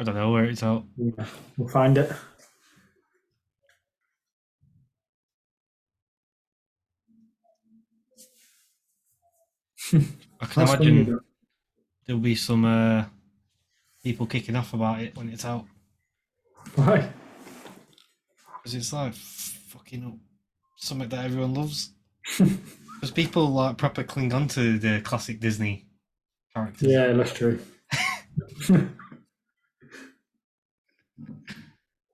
I don't know where it's out. Yeah, we'll find it. I can That's imagine there'll be some uh, people kicking off about it when it's out. Why? Because it's like fucking up something that everyone loves. Because people like proper cling on to the classic Disney characters. Yeah, that's true.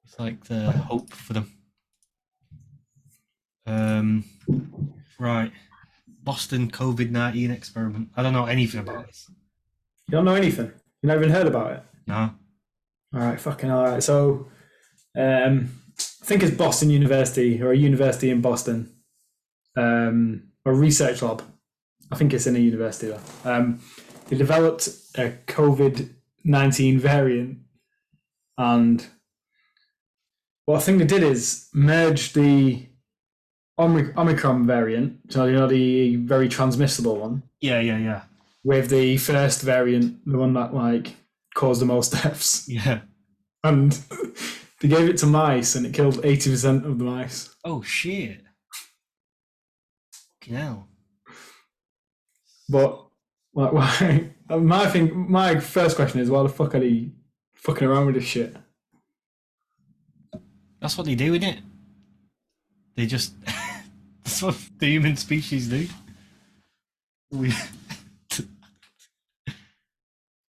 It's like the hope for them. Um, right. Boston COVID 19 experiment. I don't know anything about this. You don't know anything. You never even heard about it. No. All right, fucking all right. So, um, I think it's Boston University or a university in Boston, um, a research lab. I think it's in a university though. Um, they developed a COVID nineteen variant, and what I think they did is merge the Omicron variant, so you know the very transmissible one, Yeah, yeah, yeah. with the first variant, the one that like caused the most deaths Yeah. and they gave it to mice and it killed 80% of the mice Oh, shit. Fucking hell. but like why my thing my first question is why the fuck are they fucking around with this shit That's what they do, isn't it? They just. that's what the human species do. We.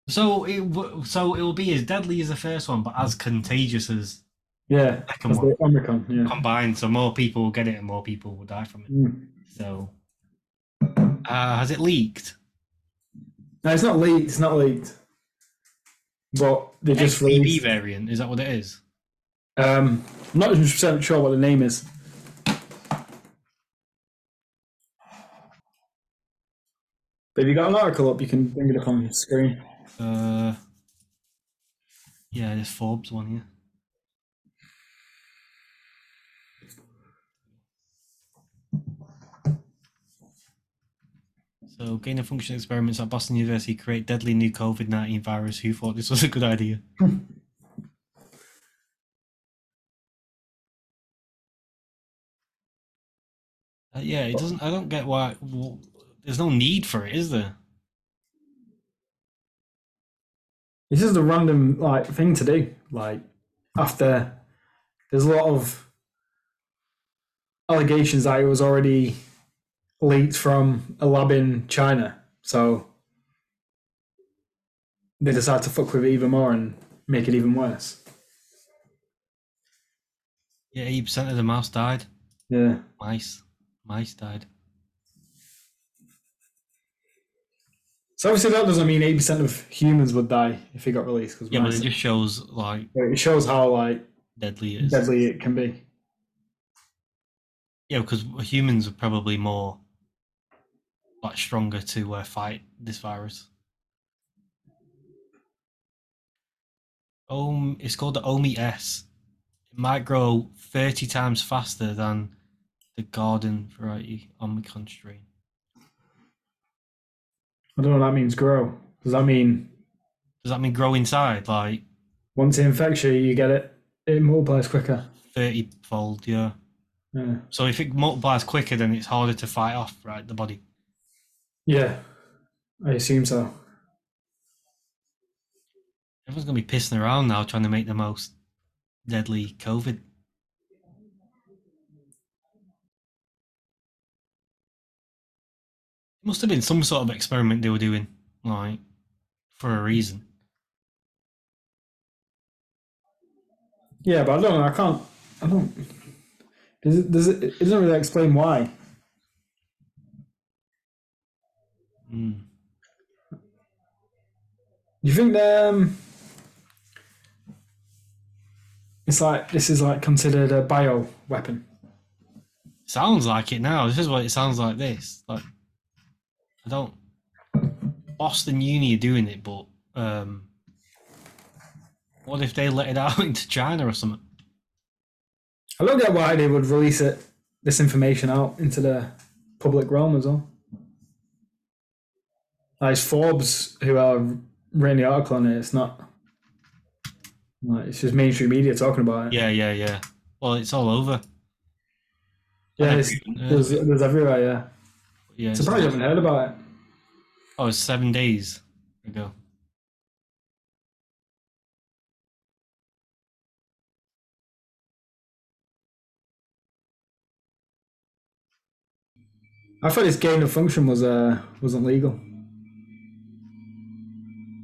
so it w- so it will be as deadly as the first one, but as contagious as yeah second that's one the omicron yeah combined. So more people will get it, and more people will die from it. Mm. So, uh, has it leaked? no it's not leaked it's not leaked but they just XBB released variant is that what it is? Um I'm not 100% sure what the name is but if you got an article up you can bring it up on your screen Uh, yeah, there's Forbes one here. So, gain of function experiments at Boston University create deadly new COVID 19 virus. Who thought this was a good idea? Uh, yeah, it doesn't. I don't get why. Well, there's no need for it, is there? This is a random like thing to do. Like after there's a lot of allegations that it was already leaked from a lab in China, so they decided to fuck with it even more and make it even worse. Yeah, eighty percent of the mouse died. Yeah, Mice, mice died. so obviously that doesn't mean eighty percent of humans would die if it got released because Yeah, but it just shows like it shows how like deadly it is. deadly it can be. Yeah, because humans are probably more like stronger to uh, fight this virus. Um, it's called the Omi S. It might grow thirty times faster than the garden variety Omicron strain. I don't know what that means. Grow. Does that mean Does that mean grow inside like once it infects you, you get it? It multiplies quicker. thirty fold? Yeah. Yeah. So if it multiplies quicker, then it's harder to fight off, right? The body. Yeah. I assume so. Everyone's gonna be pissing around now, trying to make the most deadly COVID. Must have been some sort of experiment they were doing, like for a reason. Yeah, but I don't know. I can't. I don't. Does it? Does it? It doesn't really explain why. Mm. You think that um, it's like this is like considered a bio weapon? Sounds like it now. This is what it sounds like. This like I don't. Boston Uni are doing it, but um, what if they let it out into China or something? I don't get why they would release it, this information out into the public realm as well. Like it's Forbes who are writing the article on it. It's not. Like, it's just mainstream media talking about it. Yeah, yeah, yeah. Well, it's all over. yeah. It's. Uh, there's, there's everywhere. Yeah. Yeah, Surprised you haven't heard about it. Oh, it's seven days ago. I thought this gain of function was uh wasn't legal.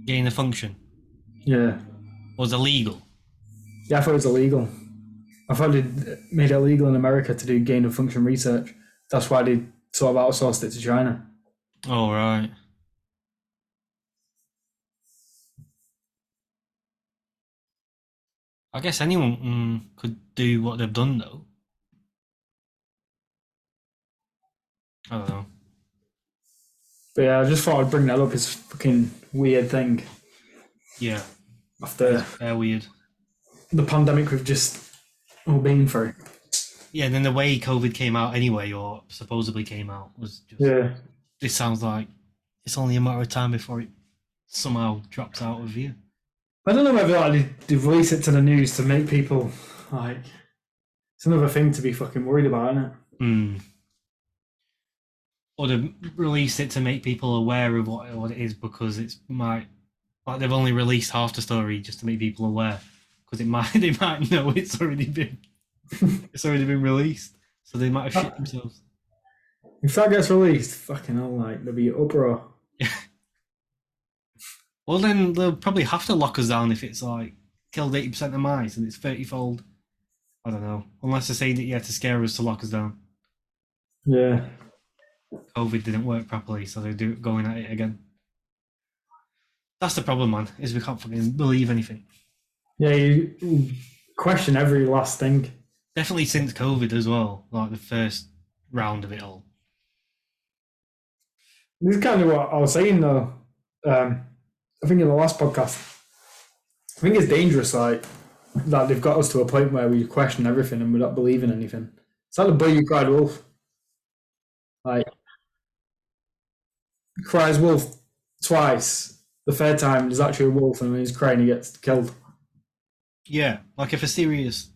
Gain of function Yeah. was illegal. Yeah, I thought it was illegal. I thought it made it illegal in America to do gain of function research. That's why they sort of outsourced it to China. Oh right. I guess anyone mm, could do what they've done though. I don't know. But yeah, I just thought I'd bring that up. It's a fucking weird thing Yeah, after they're weird. the pandemic we've just all been through. Yeah, and then the way COVID came out anyway, or supposedly came out, was just. Yeah. This sounds like it's only a matter of time before it somehow drops out of view. I don't know whether like, they, release it to the news to make people like. It's another thing to be fucking worried about, isn't it? Hmm. Or to release it to make people aware of what what it is because it's might like they've only released half the story just to make people aware because it might they might know it's already been it's already been released so they might have shit ah. themselves. If that gets released, fucking hell, like there'll be uproar. Well, then they'll probably have to lock us down if it's like killed eighty percent of mice and it's thirty fold. I don't know. Unless they say that you had to scare us to lock us down. Yeah. COVID didn't work properly, so they're do, going at it again. That's the problem, man. Is we can't fucking believe anything. Yeah, you question every last thing. Definitely since COVID as well, like the first round of it all. This is kind of what I was saying though. Um, I think in the last podcast, I think it's dangerous. Like that they've got us to a point where we question everything and we're not believing anything. It's like the boy who cried wolf. Like he cries wolf twice. The third time there's actually a wolf and when he's crying he gets killed. Yeah, like if a serious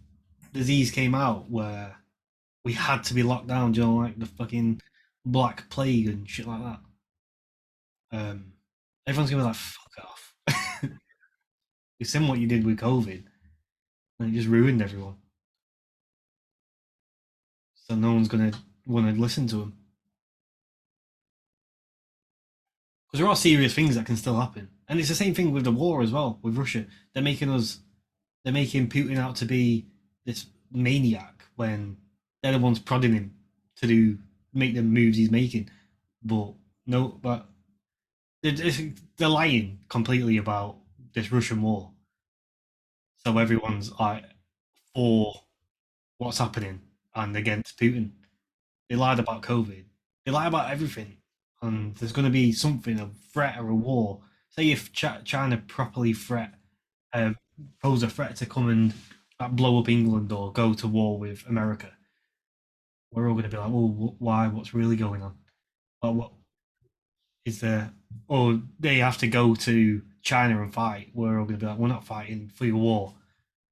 disease came out where we had to be locked down, you know, like the fucking Black Plague and shit like that. Um, everyone's gonna be like, "Fuck off." You've seen what you did with COVID, and it just ruined everyone. So no one's gonna want to listen to him. because there are serious things that can still happen, and it's the same thing with the war as well with Russia. They're making us, they're making Putin out to be this maniac when they're the ones prodding him to do make the moves he's making. But no, but they're, they're lying completely about this Russian war. So everyone's like for what's happening and against Putin. They lied about COVID. They lie about everything. And there's going to be something, a threat or a war. Say if China properly threat, uh, pose a threat to come and blow up England or go to war with America. we're all going to be like, "Oh, why? What's really going on? Like, what is there?" Or they have to go to China and fight. We're all going to be like, "We're not fighting for your war."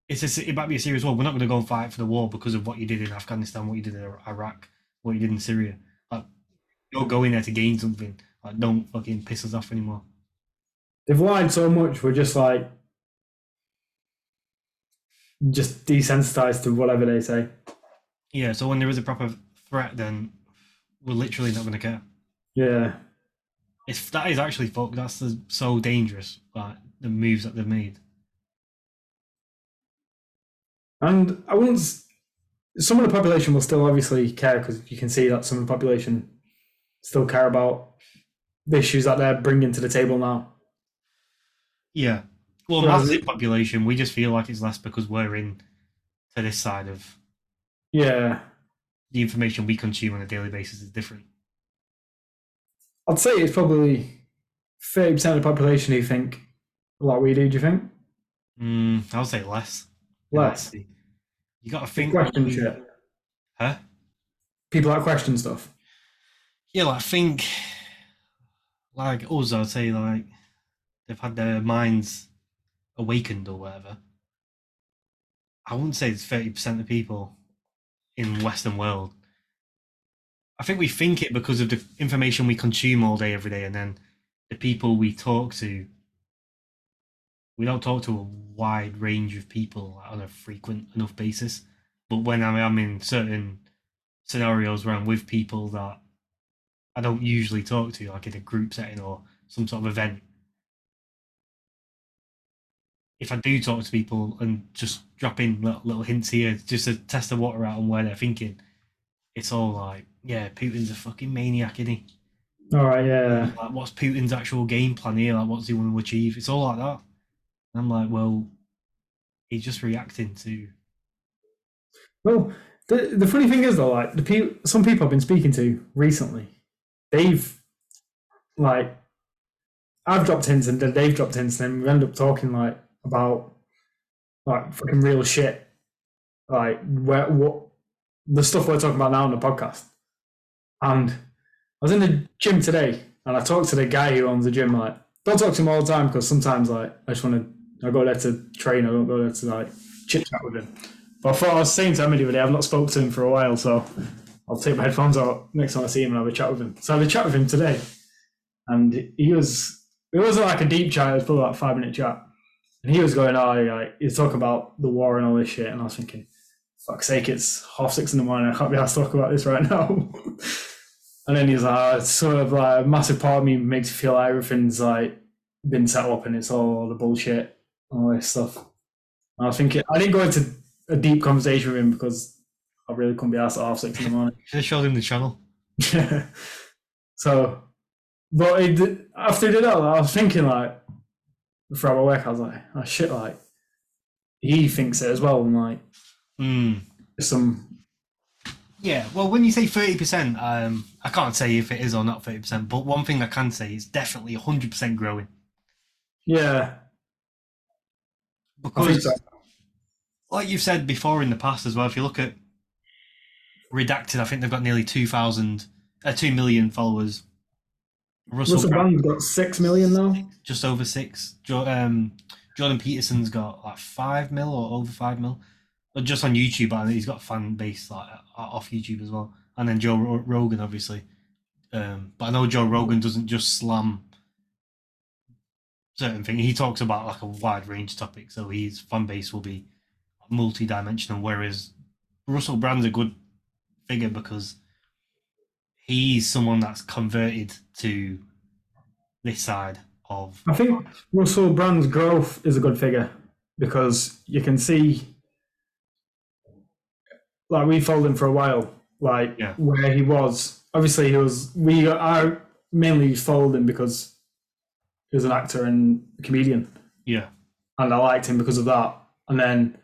It's a, it might be a serious war. We're not going to go and fight for the war because of what you did in Afghanistan, what you did in Iraq, what you did in Syria. Like, you're going there to gain something. Like, don't fucking piss us off anymore. They've lied so much. We're just like just desensitized to whatever they say. Yeah. So when there is a proper threat, then we're literally not going to care. Yeah. If that is actually fuck, that's the, so dangerous. Like the moves that they've made. And I wouldn't. Some of the population will still obviously care because you can see that some of the population still care about the issues that they're bringing to the table now. Yeah. Well, Whereas massive population. We just feel like it's less because we're in to this side of Yeah. the information we consume on a daily basis is different. I'd say it's probably 30% of the population who think like we do. Do you think? Mm, I would say less. Less. You got to think. Question shit. Huh? People that question stuff. Yeah, like think. Like us, I'd say like they've had their minds awakened or whatever. I wouldn't say it's thirty percent of people in Western world. I think we think it because of the information we consume all day, every day, and then the people we talk to. We don't talk to a wide range of people on a frequent enough basis. But when I'm, I'm in certain scenarios where I'm with people that I don't usually talk to, like in a group setting or some sort of event, if I do talk to people and just drop in little, little hints here just to test the water out on where they're thinking, it's all like, yeah, Putin's a fucking maniac, isn't he? All right. Yeah. Like, what's Putin's actual game plan here? Like, what's he want to achieve? It's all like that. And I'm like, well, he's just reacting to. Well, the the funny thing is though, like the people, some people I've been speaking to recently, they've like I've dropped hints and then they've dropped hints, and then we end up talking like about like fucking real shit, like where what the stuff we're talking about now on the podcast. And I was in the gym today, and I talked to the guy who owns the gym. Like, don't talk to him all the time because sometimes like I just want to. I go there to train. I don't go there to like chit chat with him. But I thought I was saying to him the I've not spoken to him for a while, so I'll take my headphones out next time I see him and have a chat with him. So I had a chat with him today, and he was it wasn't like a deep chat; it was probably like a five minute chat, and he was going, "Oh, like he's talking about the war and all this shit," and I was thinking, "Fuck's sake, it's half six in the morning. I can't be asked to talk about this right now." and then he's like, oh, "It's sort of like a massive part of me makes me feel like everything's like been set up and it's all the bullshit, and all this stuff." And I was thinking, I didn't go into a deep conversation with him because I really couldn't be asked at half six in the morning. Should have showed him the channel. Yeah. so, but it, after he did that, I was thinking like, throughout my work, I was like, oh shit, like, he thinks it as well. And like, Hmm. some, Yeah, well, when you say thirty percent, um, I can't say if it is or not thirty percent. But one thing I can say is definitely hundred percent growing yeah, because, so. like you've said before in the past as well, if you look at Redacted, I think they've got nearly two thousand, uh, two million followers. Russell, Russell Brand, Brand's got six million now. just over six. Jo- um, Jordan Peterson's got like five mil or over five mil, but just on YouTube. And he's got a fan base like off YouTube as well. And then Joe Ro- Rogan, obviously. Um, but I know Joe Rogan doesn't just slam certain things. He talks about like a wide range of topics, so his fan base will be multi-dimensional. Whereas Russell Brand's a good figure because he's someone that's converted to this side of I think Russell Brand's growth is a good figure because you can see, like we followed him for a while, like Yeah. where he was. Obviously, he was. We I mainly followed him because he was an actor and a comedian, yeah and I liked him because of that. And then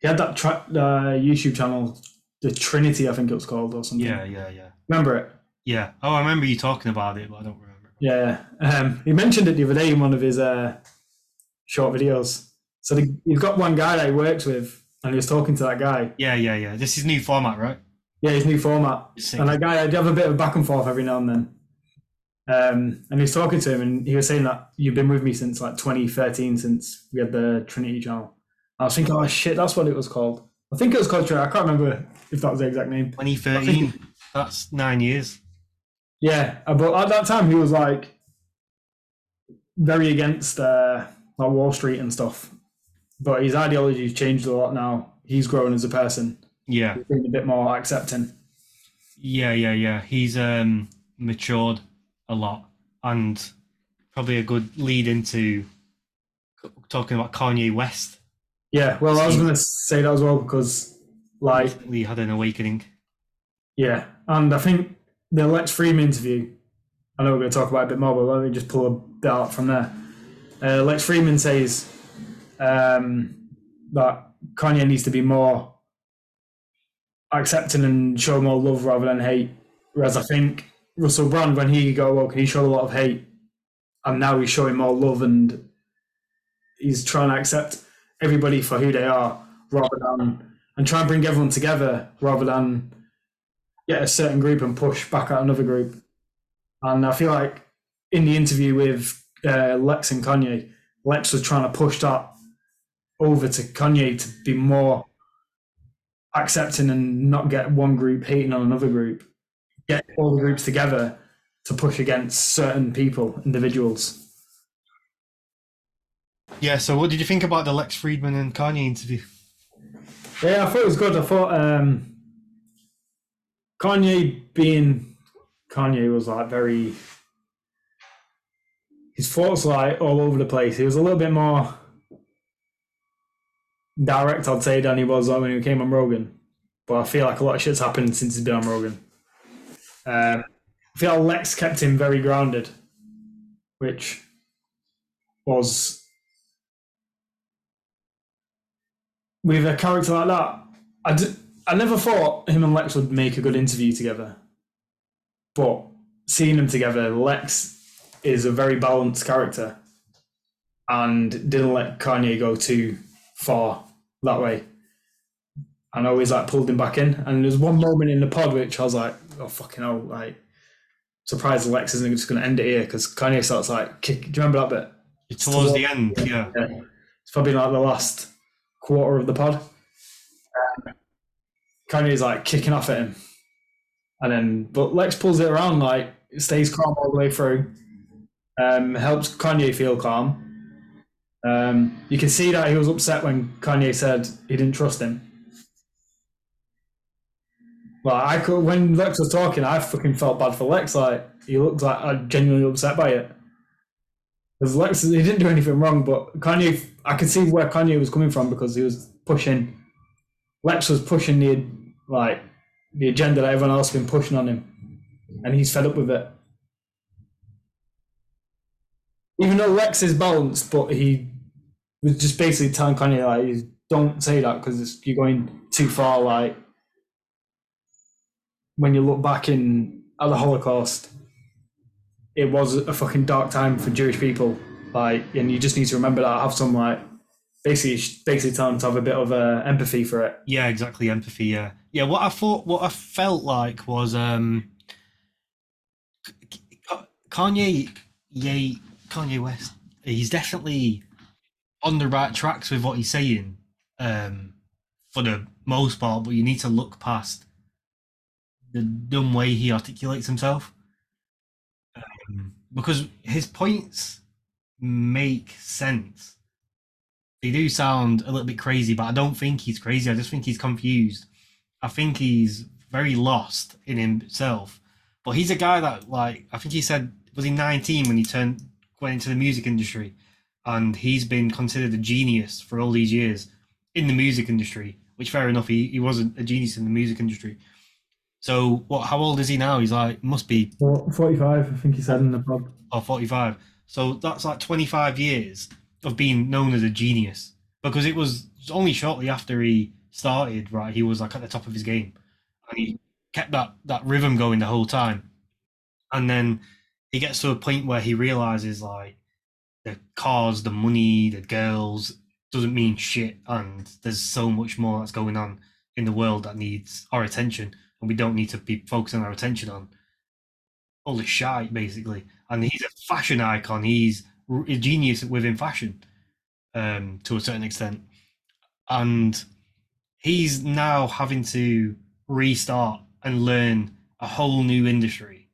he had that tra- uh, YouTube channel, the Trinity, I think it was called, or something. yeah yeah yeah remember it? yeah. Oh, I remember you talking about it, but I don't remember. Yeah, um, he mentioned it the other day in one of his uh, short videos. So the, you've got one guy that he works with, and he was talking to that guy. Yeah yeah yeah. This is new format, right? Yeah, his new format. And that guy, I have a bit of back and forth every now and then. Um, and he was talking to him, and he was saying that you've been with me since like 2013, since we had the Trinity channel. I was thinking, oh shit, that's what it was called. I think it was called Trinity. I can't remember if that was the exact name. 2013. That's nine years. Yeah, uh, but at that time he was like very against uh, like Wall Street and stuff. But his ideology's changed a lot now. He's grown as a person. Yeah, He's been a bit more accepting. yeah, yeah, yeah. He's um matured a lot, and probably a good lead into talking about Kanye West. Yeah, well, I was going to say that as well because, like, We had an awakening. yeah, and I think the Lex Fridman interview. I know we're going to talk about it a bit more, but let me just pull a bit out from there. Uh, Lex Fridman says um, that Kanye needs to be more accepting and show more love rather than hate. Whereas I think Russell Brand, when he got woke, he showed a lot of hate, and now he's showing more love and he's trying to accept everybody for who they are rather than and try and bring everyone together rather than get a certain group and push back at another group. And I feel like in the interview with uh, Lex and Kanye, Lex was trying to push that over to Kanye to be more accepting and not get one group hating on another group. Get all the groups together to push against certain people, individuals. Yeah. So, what did you think about the Lex Fridman and Kanye interview? Yeah, I thought it was good. I thought um, Kanye being Kanye was like very. His thoughts like all over the place. He was a little bit more direct, I'd say, than he was when he came on Rogan. But I feel like a lot of shit's happened since he's been on Rogan. Um, I feel Lex kept him very grounded, which was with a character like that, I, d- I never thought him and Lex would make a good interview together. But seeing them together, Lex is a very balanced character and didn't let Kanye go too far that way. And always like pulled him back in. And there's one moment in the pod which I was like, oh fucking hell, like surprised Lex isn't just going to end it here because Kanye starts like kick. Do you remember that bit? Towards the end, yeah. Yeah. It's probably like the last quarter of the pod. Um, Kanye's like kicking off at him. And then, but Lex pulls it around, like, stays calm all the way through, um, helps Kanye feel calm. Um, you can see that he was upset when Kanye said he didn't trust him. Well, I could, when Lex was talking, I fucking felt bad for Lex. Like, he looked like uh, genuinely upset by it. Because Lex, he didn't do anything wrong, but Kanye, I could see where Kanye was coming from because he was pushing, Lex was pushing the like the agenda that everyone else has been pushing on him, and he's fed up with it. Even though Lex is balanced, but he was just basically telling Kanye like, "Don't say that because you're going too far." Like when you look back in at the Holocaust, it was a fucking dark time for Jewish people. Like, and you just need to remember that. Have some like basically, basically time to have a bit of uh, empathy for it. Yeah, exactly. Empathy. Yeah, yeah. What I thought, what I felt like was um, Kanye, yeah, Kanye West. He's definitely on the right tracks with what he's saying, um, for the most part. But you need to look past the dumb way he articulates himself, um, because his points make sense they do sound a little bit crazy, but I don't think he's crazy. I just think he's confused. I think he's very lost in himself. But he's a guy that, like, I think he said, was he 19 when he turned went into the music industry, and he's been considered a genius for all these years in the music industry. Which, fair enough, he, he wasn't a genius in the music industry. So, what? How old is he now? He's like must be forty-five. I think he said in the pod. or 45. So that's like 25 years of being known as a genius because it was only shortly after he started, right? He was like at the top of his game and he kept that, that rhythm going the whole time. And then he gets to a point where he realizes like the cars, the money, the girls doesn't mean shit. And there's so much more that's going on in the world that needs our attention. and we don't need to be focusing our attention on the shite basically. And he's a fashion icon. He's a genius within fashion, um, to a certain extent, and he's now having to restart and learn a whole new industry.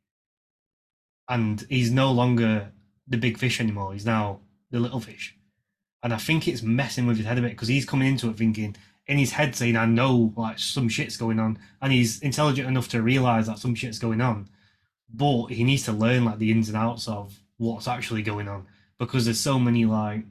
And he's no longer the big fish anymore. He's now the little fish. And I think it's messing with his head a bit because he's coming into it thinking in his head saying, I know like some shit's going on. And he's intelligent enough to realize that some shit's going on. But he needs to learn like the ins and outs of what's actually going on because there's so many like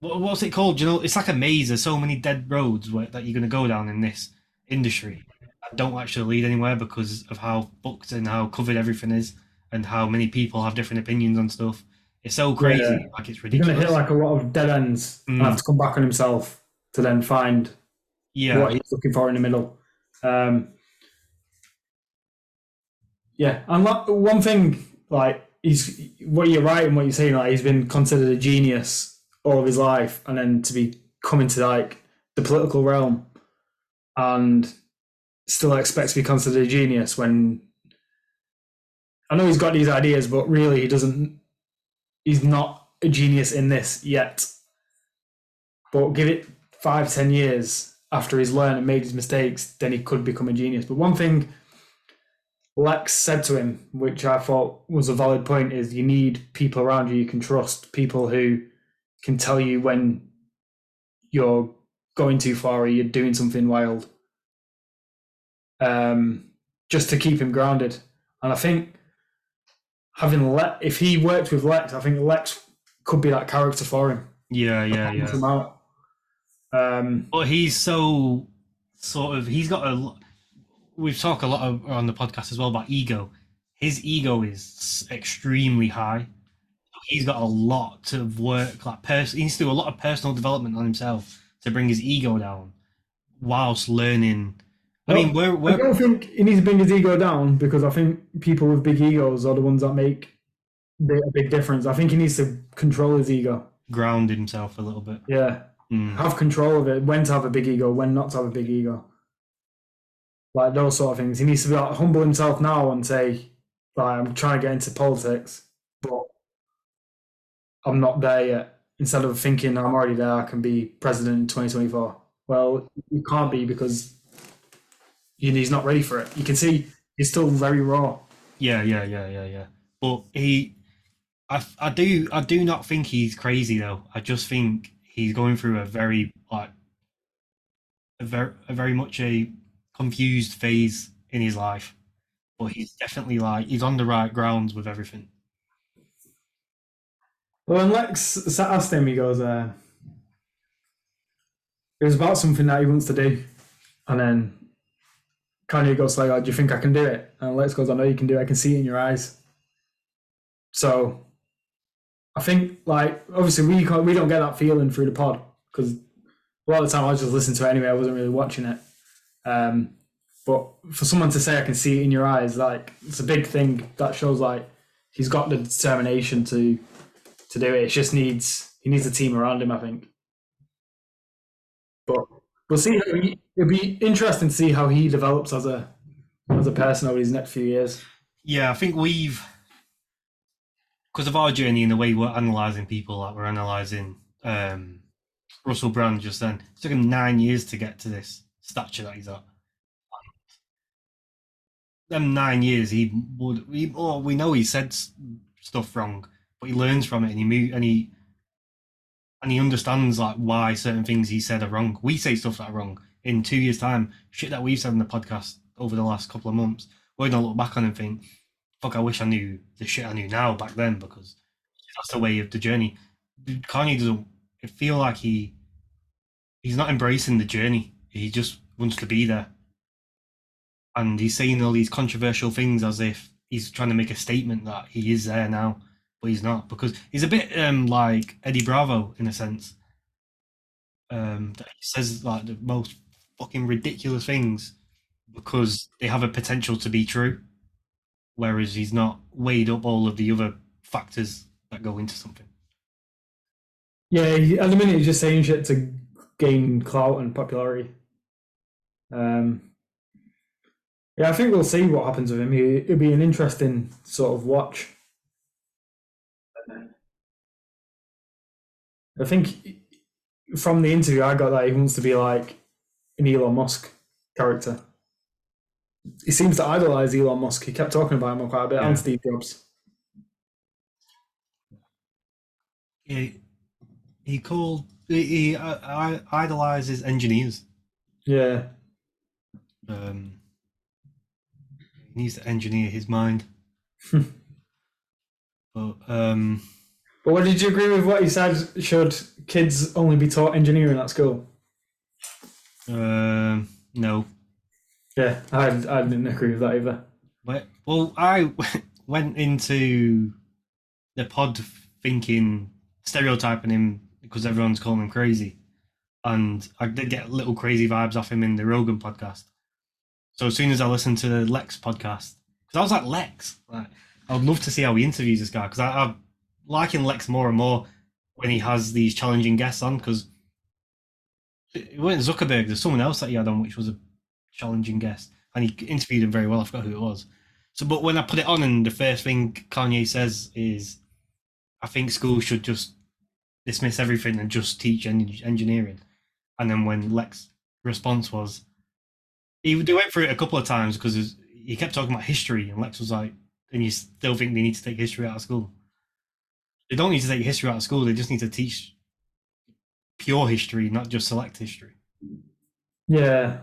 what's it called? You know, it's like a maze. There's so many dead roads where, that you're going to go down in this industry that don't actually lead anywhere because of how booked and how covered everything is, and how many people have different opinions on stuff. It's so crazy, Yeah. like it's ridiculous. He's going to hit like a lot of dead ends and Mm. have to come back on himself to then find yeah, what he's looking for in the middle. Um, yeah, and like, one thing, like he's what you're right and what you're saying, like he's been considered a genius all of his life, and then to be coming to like the political realm and still expect to be considered a genius when I know he's got these ideas, but really he doesn't. He's not a genius in this yet. But give it five, ten years after he's learned and made his mistakes, then he could become a genius. But one thing Lex said to him, which I thought was a valid point, is you need people around you you can trust, people who can tell you when you're going too far or you're doing something wild. Um, just to keep him grounded. And I think having Le- if he worked with Lex, I think Lex could be that character for him. yeah, yeah, yeah. Um, But he's so sort of he's got a. We've talked a lot of, on the podcast as well about ego. His ego is extremely high. He's got a lot to work like pers- he needs to do a lot of personal development on himself to bring his ego down, whilst learning. I mean, we're I we're don't think he needs to bring his ego down because I think people with big egos are the ones that make the- a big difference. I think he needs to control his ego. ground himself a little bit. Yeah, Mm. have control of it. When to have a big ego, when not to have a big ego. Like those sort of things. He needs to be like humble himself now and say, like, I'm trying to get into politics, but I'm not there yet. Instead of thinking I'm already there, I can be president in 2024. Well, you can't be because he's not ready for it. You can see he's still very raw. Yeah, yeah, yeah, yeah, yeah. But he, I, I do, I do not think he's crazy though. I just think he's going through a very like, a very, a very much a confused phase in his life. But he's definitely like he's on the right grounds with everything. Well, when Lex asked him, he goes, uh, it was about something that he wants to do. And then Kanye goes like, oh, do you think I can do it? And Lex goes, I know you can do it. I can see it in your eyes. So I think, like, obviously we can't, we don't get that feeling through the pod because a lot of the time I just listening to it anyway. I wasn't really watching it. Um, but for someone to say I can see it in your eyes, like, it's a big thing that shows like he's got the determination to to do it. It just needs he needs a team around him, I think. But we'll see. He, it'll be interesting to see how he develops as a as a person over these next few years. Yeah, I think we've because of our journey and the way we're analysing people, like we're analysing um, Russell Brand just then. It took him nine years to get to this stature that he's at. Them nine years, he would. He, oh, we know he said stuff wrong, but he learns from it and he move and he and he understands like why certain things he said are wrong. We say stuff that are wrong in two years' time. Shit that we've said in the podcast over the last couple of months. We're gonna look back on and think, "Fuck, I wish I knew the shit I knew now back then," because that's the way of the journey. Kanye doesn't feel like he he's not embracing the journey. He just wants to be there, and he's saying all these controversial things as if he's trying to make a statement that he is there now, but he's not because he's a bit um like Eddie Bravo in a sense. Um, that he says like the most fucking ridiculous things because they have a potential to be true, whereas he's not weighed up all of the other factors that go into something. Yeah, at the minute he's just saying shit to gain clout and popularity. Um, Yeah, I think we'll see what happens with him. He- It'll be an interesting sort of watch. I think from the interview I got that he wants to be like an Elon Musk character. He seems to idolize Elon Musk. He kept talking about him quite a bit Yeah. and Steve Jobs. He, he called he, he uh, idolizes engineers. Yeah. Um, he needs to engineer his mind. but um, But what did you agree with what he said? Should kids only be taught engineering at school? um, no. Yeah, I, I didn't agree with that either. But, well, I went into the pod thinking stereotyping him because everyone's calling him crazy, and I did get little crazy vibes off him in the Rogan podcast. So as soon as I listened to the Lex podcast, because I was like Lex, like I would love to see how he interviews this guy because I'm liking Lex more and more when he has these challenging guests on because it wasn't Zuckerberg. There's someone else that he had on which was a challenging guest, and he interviewed him very well. I forgot who it was. So, but when I put it on, and the first thing Kanye says is, "I think school should just dismiss everything and just teach en- engineering." And then when Lex' response was, he they went through it a couple of times because he kept talking about history, and Lex was like, "And you still think they need to take history out of school?" They don't need to take history out of school. They just need to teach pure history, not just select history. Yeah,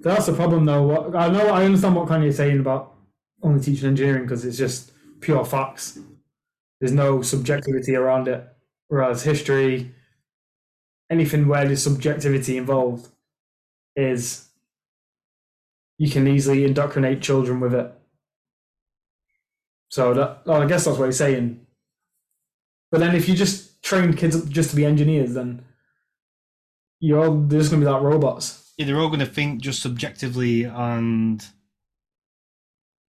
that's the problem, though. What, I know, I understand what Kanye's saying about only teaching engineering because it's just pure facts. There's no subjectivity around it. Whereas history, anything where there's subjectivity involved, is you can easily indoctrinate children with it. So that, well, I guess that's what he's saying. But then if you just train kids up just to be engineers, then you're there's going to be like robots. Yeah, they're all going to think just subjectively and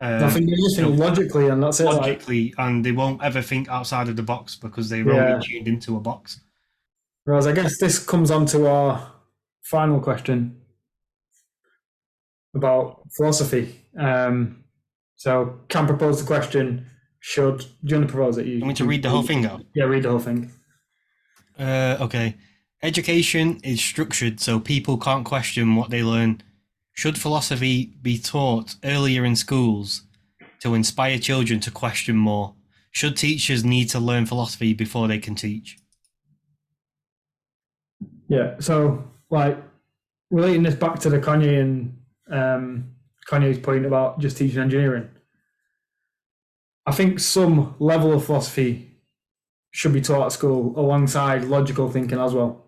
uh, I think they just think logically, and that's it. Like, logically, and they won't ever think outside of the box because they're Yeah. only tuned into a box. whereas I guess this comes on to our final question about philosophy. Um, so, can propose the question: Should do you want to propose it? You You want me to read the whole thing out? Yeah, read the whole thing. Uh, okay. Education is structured so people can't question what they learn. Should philosophy be taught earlier in schools to inspire children to question more? Should teachers need to learn philosophy before they can teach? Yeah. So, like, relating this back to the Kanye and um, Kanye's point about just teaching engineering, I think some level of philosophy should be taught at school alongside logical thinking as well.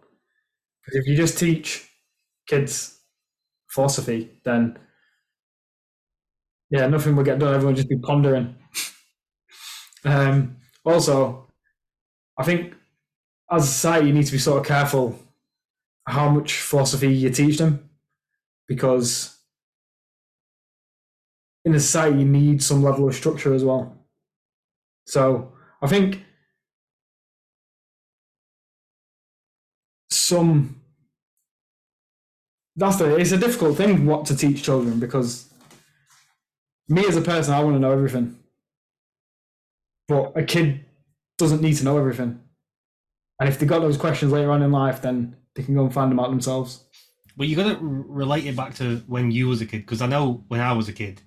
Because if you just teach kids philosophy, then yeah, nothing will get done. Everyone just be pondering. um, also, I think as a society, you need to be sort of careful how much philosophy you teach them because in a society you need some level of structure as well. So I think some that's the it's a difficult thing what to teach children because me as a person I want to know everything. But a kid doesn't need to know everything. And if they got those questions later on in life, then they can go and find them out themselves. But you got to relate it back to when you was a kid, because I know when I was a kid,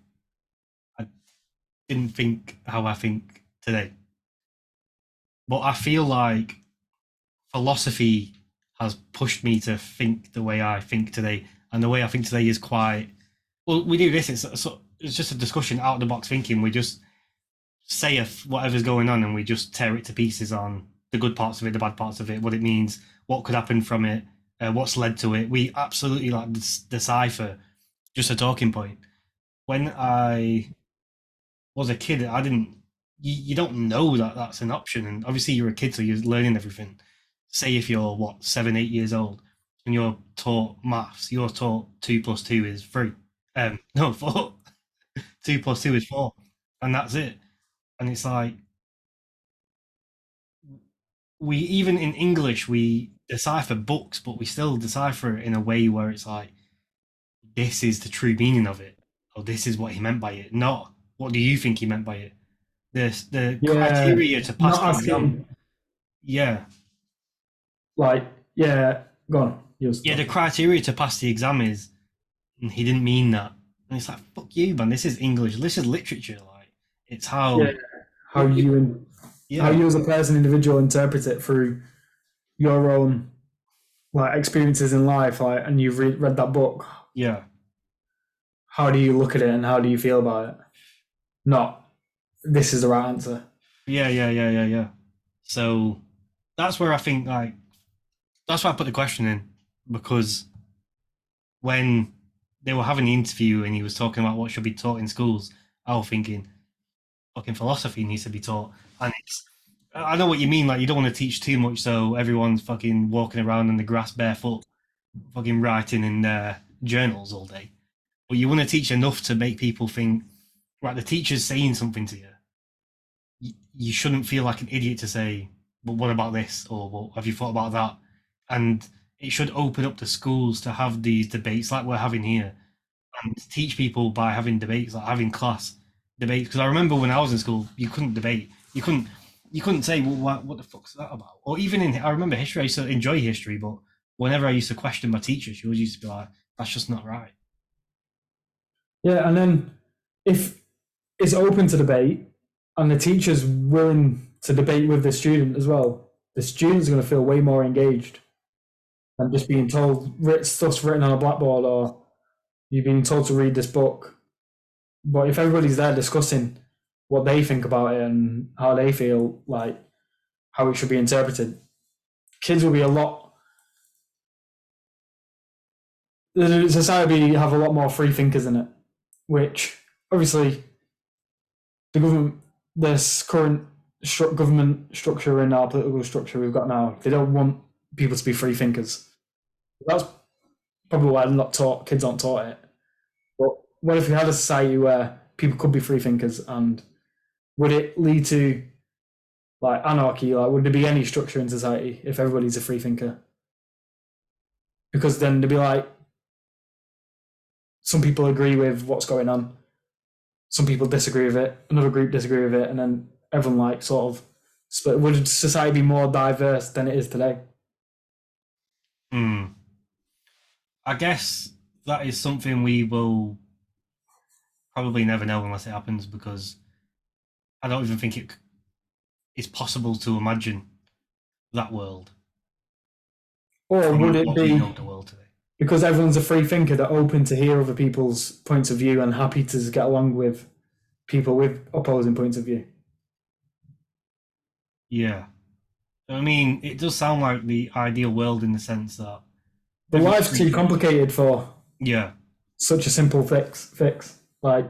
didn't think how I think today. But I feel like philosophy has pushed me to think the way I think today, and the way I think today is quite. Well, we do this. It's it's just a discussion out of the box thinking. We just say if whatever's going on, and we just tear it to pieces on the good parts of it, the bad parts of it, what it means, what could happen from it, uh, what's led to it. We absolutely like decipher just a talking point. When I was a kid, I didn't. You, you don't know that that's an option, and obviously you're a kid, so you're learning everything. Say if you're what seven, eight years old, and you're taught maths, you're taught two plus two is three. Um, no, four. two plus two is four, and that's it. And it's like we even in English we decipher books, but we still decipher it in a way where it's like this is the true meaning of it, or this is what he meant by it, not what do you think he meant by it. The the Yeah, criteria to pass Not the exam. asking, Yeah, like, yeah, go on. Yeah. The criteria to pass the exam is "Mm, he didn't mean that, and it's like fuck you, man. This is English. This is literature. Like it's how Yeah. how you in, yeah how you as a person, individual, interpret it through your own like experiences in life, like, and you've read, read that book. yeah How do you look at it, and how do you feel about it? Not this is the right answer. Yeah, yeah, yeah, yeah, yeah. So that's where I think like that's why I put the question in because when they were having the interview and he was talking about what should be taught in schools, I was thinking fucking philosophy needs to be taught. And it's I know what you mean, like you don't want to teach too much so everyone's fucking walking around in the grass barefoot, fucking writing in their journals all day. But you want to teach enough to make people think, right, the teacher's saying something to you you shouldn't feel like an idiot to say, "But what about this?" or "Well, have you thought about that?" And it should open up the schools to have these debates like we're having here, and teach people by having debates, like having class debates. Because I remember when I was in school, you couldn't debate. You couldn't. You couldn't say, "Well, what, what the fuck's that about?" Or even in, I remember history. I used to enjoy history, but whenever I used to question my teacher, she always used to be like, "That's just not right." Yeah, and then if it's open to debate and the teacher's willing to debate with the student as well, the student's going to feel way more engaged than just being told stuff's written on a blackboard or you've been told to read this book. But if everybody's there discussing what they think about it and how they feel like how it should be interpreted, kids will be a lot. The society have a lot more free thinkers in it which obviously the government, this current stru- government structure and our political structure we've got now, they don't want people to be free thinkers. That's probably why not taught, kids aren't taught it. But what if we had a society where people could be free thinkers and would it lead to like anarchy? Like, would there be any structure in society if everybody's a free thinker? Because then they'd be like, some people agree with what's going on. Some people disagree with it. Another group disagree with it, and then everyone like sort of split. Would society be more diverse than it is today? Hmm. I guess that is something we will probably never know unless it happens because I don't even think it's possible to imagine that world. Or would it be the world today? Because everyone's a free thinker, they're open to hear other people's points of view and happy to get along with people with opposing points of view? Yeah. I mean, it does sound like the ideal world in the sense that the life's too complicated for yeah, such a simple fix. Fix like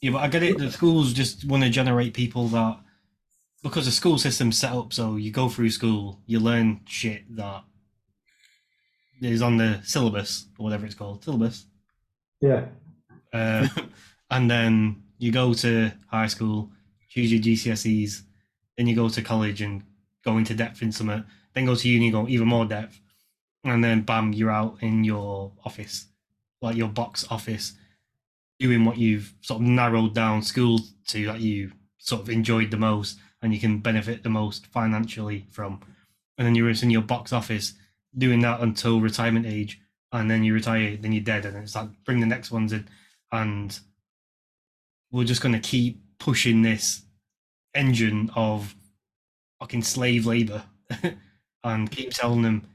yeah, but I get it. The schools just want to generate people that because the school system's set up so you go through school, you learn shit that is on the syllabus or whatever it's called, syllabus. yeah, Uh, and then you go to high school, choose your GCSEs, then you go to college and go into depth in summer, then go to uni, go even more depth, and then bam, you're out in your office, like your box office, doing what you've sort of narrowed down school to that you sort of enjoyed the most and you can benefit the most financially from. And then you're in your box office doing that until retirement age, and then you retire, then you're dead, and it's like bring the next ones in and we're just going to keep pushing this engine of fucking slave labor and keep telling them,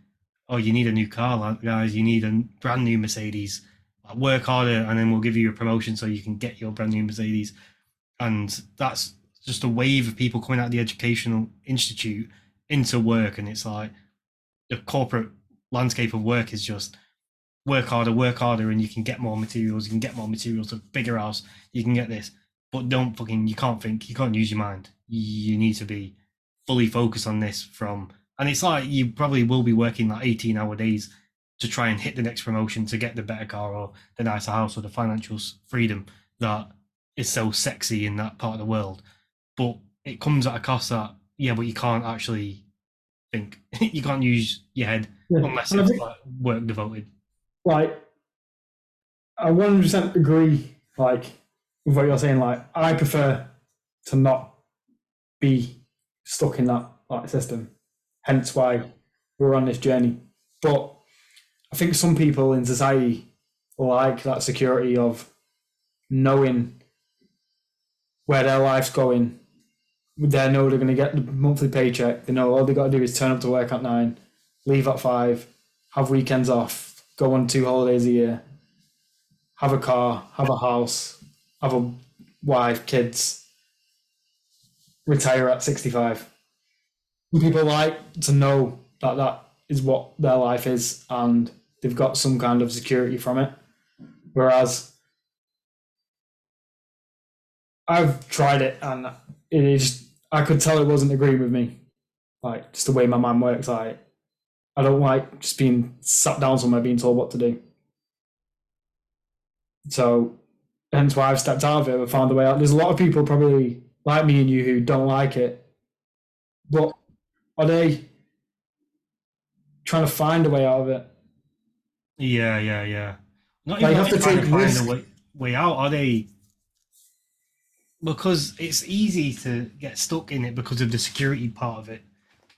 oh, you need a new car, guys, you need a brand new Mercedes. Work harder, and then we'll give you a promotion so you can get your brand new Mercedes. And that's just a wave of people coming out of the educational institute into work, and it's like the corporate landscape of work is just work harder, work harder, and you can get more materials. You can get more materials, a bigger house. You can get this, but don't fucking. You can't think. You can't use your mind. You need to be fully focused on this from. And it's like you probably will be working like eighteen hour days to try and hit the next promotion to get the better car or the nicer house or the financial freedom that is so sexy in that part of the world. But it comes at a cost that yeah, but you can't actually think. you can't use your head yeah. unless And it's think- like work devoted. like I one hundred percent agree. Like with what you're saying. Like I prefer to not be stuck in that like system. Hence why we're on this journey. But I think some people in society like that security of knowing where their life's going. They know they're going to get the monthly paycheck. They know all they got to do is turn up to work at nine, leave at five, have weekends off, go on two holidays a year, have a car, have a house, have a wife, kids, retire at 65. People like to know that that is what their life is and they've got some kind of security from it. Whereas I've tried it and it is I could tell it wasn't agreeing with me. Like just the way my mind works, I I don't like just being sat down somewhere being told what to do. So hence why I've stepped out of it and found a way out. There's a lot of people probably like me and you who don't like it. But are they trying to find a way out of it? Yeah, yeah, yeah. Not Like, even have to take find risk. a way, way out. Are they? Because it's easy to get stuck in it because of the security part of it,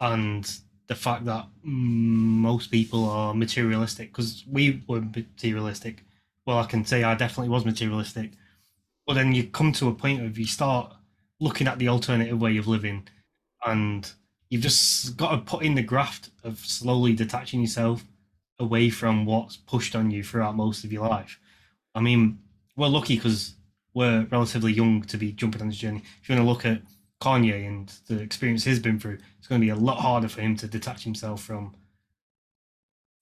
and the fact that most people are materialistic. Because we were materialistic. Well, I can say I definitely was materialistic. But then you come to a point of you start looking at the alternative way of living, and you've just got to put in the graft of slowly detaching yourself away from what's pushed on you throughout most of your life. I mean, we're lucky because we're relatively young to be jumping on this journey. If you want to look at Kanye and the experience he's been through, it's going to be a lot harder for him to detach himself from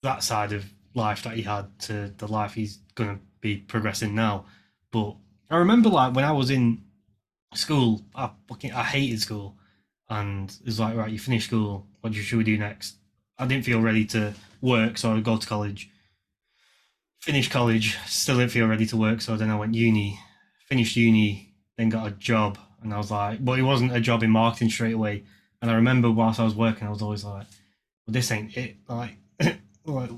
that side of life that he had to the life he's going to be progressing now. But I remember, like, when I was in school, I fucking I hated school, and it was like, right, you finish school, what should we do next? I didn't feel ready to work, so I go to college. Finished college, still didn't feel ready to work, so then I went uni. Finished uni, then got a job, and I was like, well, it wasn't a job in marketing straight away. And I remember whilst I was working, I was always like, well, this ain't it. Like, like,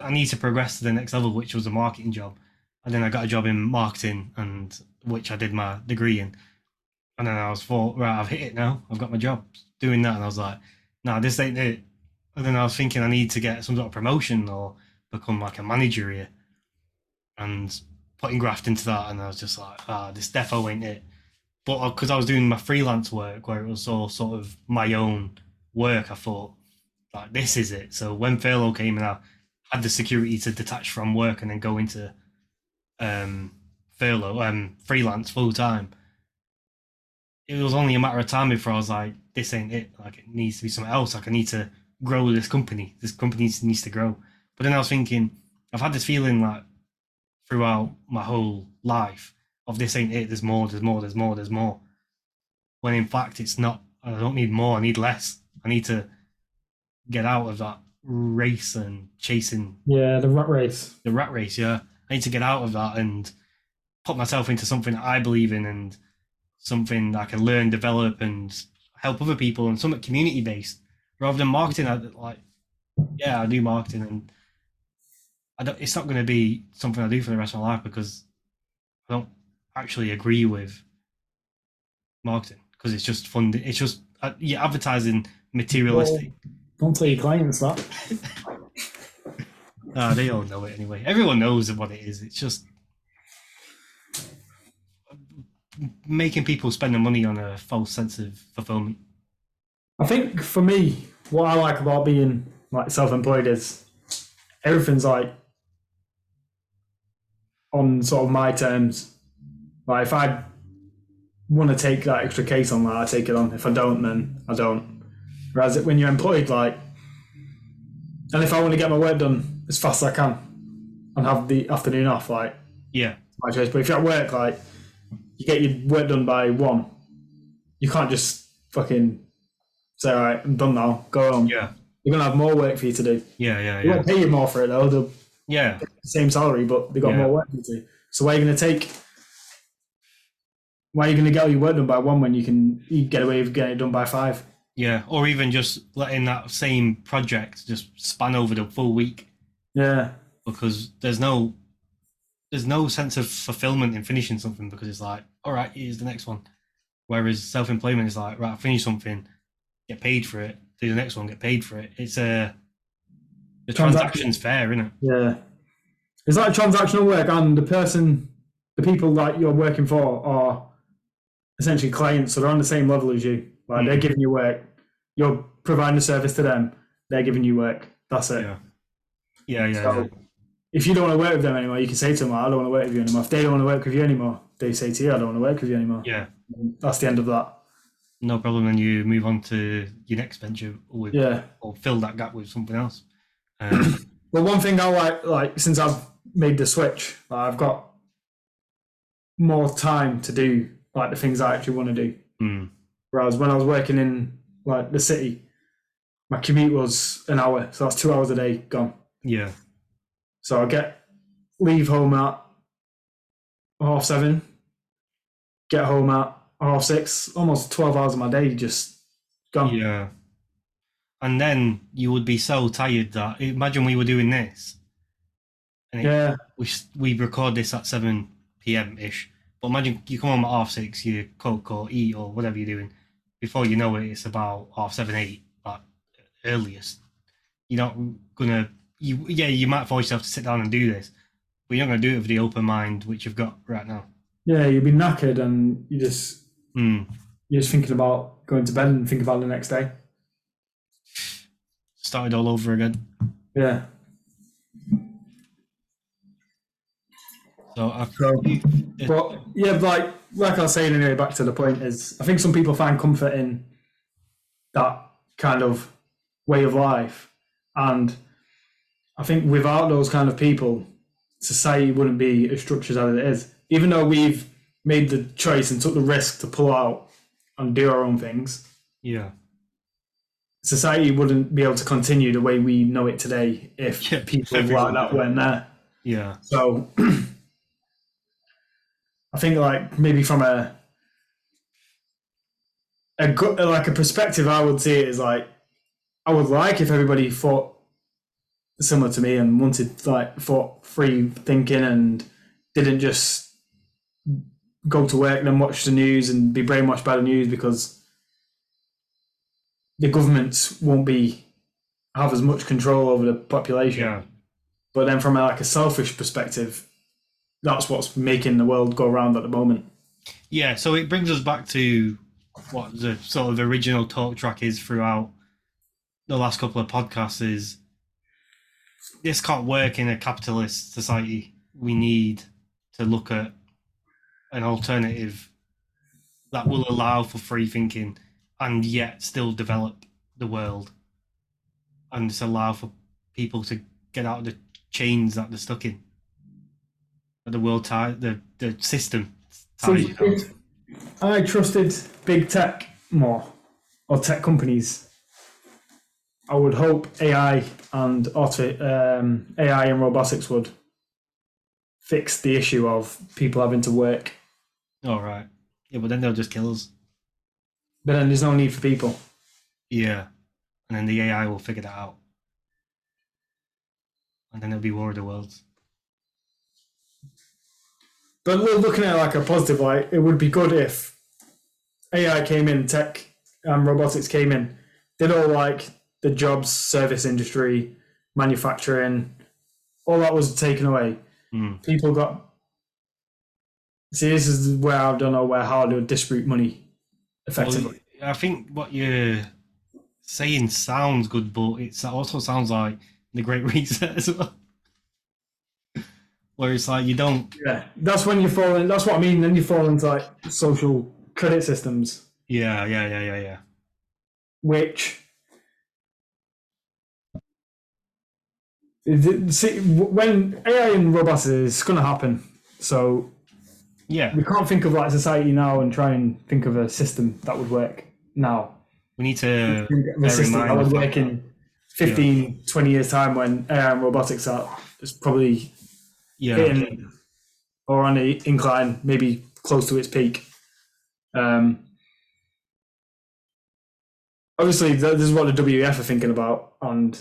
I need to progress to the next level, which was a marketing job. And then I got a job in marketing, and which I did my degree in. And then I was thought, right, I've hit it now. I've got my job doing that, and I was like, nah, this ain't it. And then I was thinking I need to get some sort of promotion or become like a manager here, and putting graft into that. And I was just like, ah, this defo ain't it. But because I was doing my freelance work where it was all sort of my own work, I thought, like, this is it. So when furlough came and I had the security to detach from work and then go into um, furlough, um, freelance full time, it was only a matter of time before I was like, this ain't it. Like, it needs to be something else. Like, I need to grow this company. This company needs to grow. But then I was thinking, I've had this feeling like throughout my whole life of this ain't it. There's more, there's more, there's more, there's more. When in fact, it's not. I don't need more. I need less. I need to get out of that race and chasing Yeah, the rat race. the rat race. Yeah, I need to get out of that and put myself into something that I believe in and something that I can learn, develop, and help other people and something community based rather than marketing. I like, yeah, I do marketing and. It's not going to be something I do for the rest of my life because I don't actually agree with marketing because it's just fun. It's just uh, yeah, advertising materialistic. Don't tell your clients that. Ah, they all know it anyway. Everyone knows what it is. It's just making people spend the money on a false sense of fulfillment. I think for me, what I like about being like self-employed is everything's like on sort of my terms. Like if I want to take that extra case on that, I take it on. If I don't, then I don't. Whereas when you're employed, like, and if I want to get my work done as fast as I can and have the afternoon off, like, Yeah, my choice. But if you're at work, like, you get your work done by one, you can't just fucking say, all right, I'm done now, go home. yeah, You're going to have more work for you to do. yeah, yeah, They won't pay you more for it, though. They'll yeah, same salary, but they've got Yeah. more work to do. So why are you going to take, why are you going to get all your work done by one when you can you get away with getting it done by five? yeah. Or even just letting that same project just span over the full week. Yeah. because there's no there's no sense of fulfillment in finishing something because it's like, all right, here's the next one. Whereas self employment is like, right, finish something, get paid for it, do the next one, get paid for it. It's a the transaction's fair, isn't it? Yeah. It's like transactional work, and the person, the people that you're working for are essentially clients, so they're on the same level as you. Like they're Mhm. giving you work, you're providing a service to them, they're giving you work. That's it. Yeah. Yeah, yeah, So- yeah. If you don't want to work with them anymore, you can say to them, I don't want to work with you anymore. If they don't want to work with you anymore, they say to you, I don't want to work with you anymore. Yeah. That's the end of that. No problem. Then you move on to your next venture with, Yeah. or fill that gap with something else. Um, But one thing I like, like since I've made the switch, like, I've got more time to do like the things I actually want to do. mm, Whereas when I was working in like the city, my commute was an hour, so that's two hours a day gone. yeah. So I get leave home at half seven, get home at half six, almost twelve hours of my day just gone. Yeah. And then you would be so tired that imagine we were doing this, and Yeah, we we record this at seven p.m. ish. But imagine you come home at half six, you cook or eat or whatever you're doing. Before you know it, it's about half seven, eight at earliest. You're not gonna. You yeah, you might force yourself to sit down and do this, but you're not gonna do it with the open mind which you've got right now. yeah, you'd be knackered and you just Mm. you're just thinking about going to bed and think about the next day. Started all over again. Yeah. So I, So, but yeah, like like I was saying anyway, back to the point is I think some people find comfort in that kind of way of life. And I think without those kind of people, society wouldn't be as structured as it is. Even though we've made the choice and took the risk to pull out and do our own things, yeah, society wouldn't be able to continue the way we know it today if Yeah, people like that weren't there. yeah, So I think like maybe from a a good like a perspective I would see it is like I would like if everybody thought similar to me and wanted like thought free thinking and didn't just go to work and then watch the news and be brainwashed by the news because the governments won't be have as much control over the population. yeah, But then from a, like a selfish perspective, that's what's making the world go round at the moment. yeah. So it brings us back to what the sort of original talk track is throughout the last couple of podcasts. Is this can't work in a capitalist society? We need to look at an alternative that will allow for free thinking and yet still develop the world and just allow for people to get out of the chains that they're stuck in. The world tie the, the system So ties you down. if I trusted big tech more, or tech companies, I would hope AI and auto, um, AI and robotics would fix the issue of people having to work. All right. Yeah, but then they'll just kill us. But then there's no need for people. Yeah. And then the AI will figure that out. And then it'll be War of the Worlds. But looking at it like a positive light. It would be good if AI came in, tech and robotics came in, did all like the jobs, service industry, manufacturing, all that was taken away. Mm. People got. See, this is where I don't know where how to distribute money effectively. Well, I think what you're saying sounds good, but it also sounds like the Great Reset as well. Where it's like you don't. yeah, that's when you fall in. That's what I mean. Then you fall into like social credit systems, Yeah, yeah, yeah, yeah, yeah. which see when AI and robots is going to happen. So Yeah. we can't think of like society now and try and think of a system that would work now. We need to. A system that the would work in 15, 20 years time when AI and robotics are is probably Yeah. hitting or on the incline, maybe close to its peak. Um, obviously, this is what the WEF are thinking about, and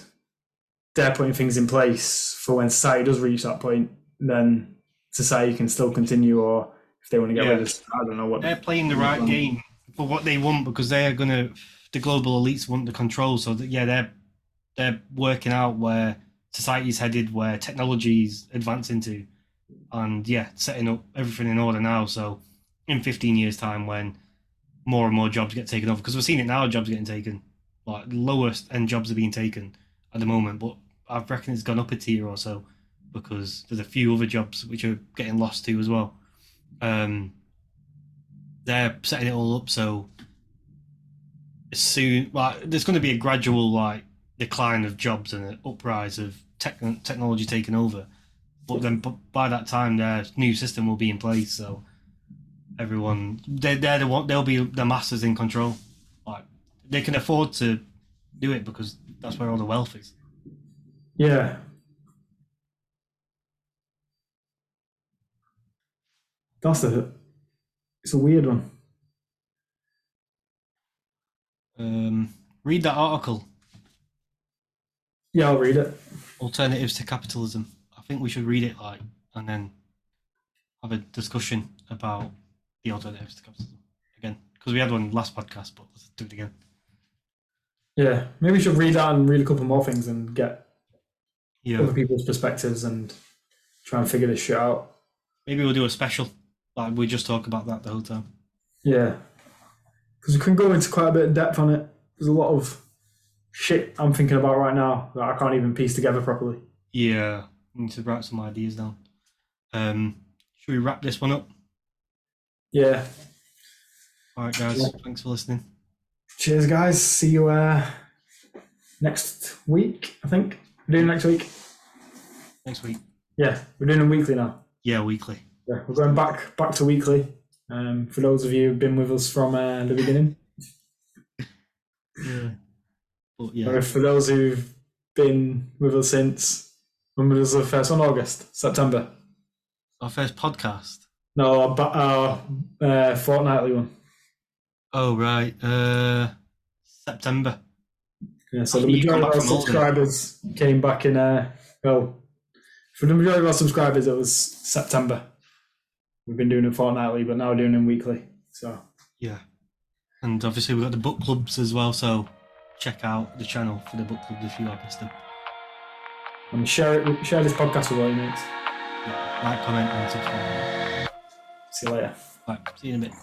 they're putting things in place for when society does reach that point, then society can still continue, or if they want to get Yeah. rid of, I don't know what. They're playing the right game for what they want because they are gonna. The global elites want the control, so that, yeah, they're they're working out where society's headed, where technology's advancing to, and yeah, setting up everything in order now. So in 15 years' time, when more and more jobs get taken over, because we're seeing it now, jobs getting taken, like lowest end jobs are being taken at the moment, but I reckon it's gone up a tier or so because there's a few other jobs which are getting lost too as well. Um, they're setting it all up so soon like there's going to be a gradual like decline of jobs and an uprise of tech technology taking over but then by that time their new system will be in place so everyone they're, they're the one they'll be the masters in control like they can afford to do it because that's where all the wealth is Yeah. That's a. It's a weird one. um, read that article Yeah, I'll read it. Alternatives to capitalism. I think we should read it like and then have a discussion about the alternatives to capitalism again. Because we had one last podcast but let's do it again. Yeah, maybe we should read that and read a couple more things and get yeah. other people's perspectives and try and figure this shit out. maybe we'll do a special like we just talk about that the whole time. Yeah, because we can go into quite a bit of depth on it. There's a lot of shit I'm thinking about right now that I can't even piece together properly. yeah we need to write some ideas down um should we wrap this one up Yeah. all right guys Yeah. thanks for listening Cheers, guys. See you uh, next week. I think we're doing next week. next week Yeah, we're doing them weekly now. yeah weekly Yeah, we're going back back to weekly. Um, for those of you who've been with us from uh, the beginning, yeah but yeah or for those who've been with us since when was the first one? August, September. our first podcast No, our, our uh, fortnightly one. oh right uh september Yeah, so the After you majority of our subscribers came back in. Uh, well, for the majority of our subscribers, it was September. We've been doing it fortnightly, but now we're doing them weekly. So Yeah. And obviously we've got the book clubs as well, so check out the channel for the book club if you missed them. Um, and share it, share this podcast with all your mates. Yeah. Like, comment, and subscribe. See you later. Right, see you in a bit.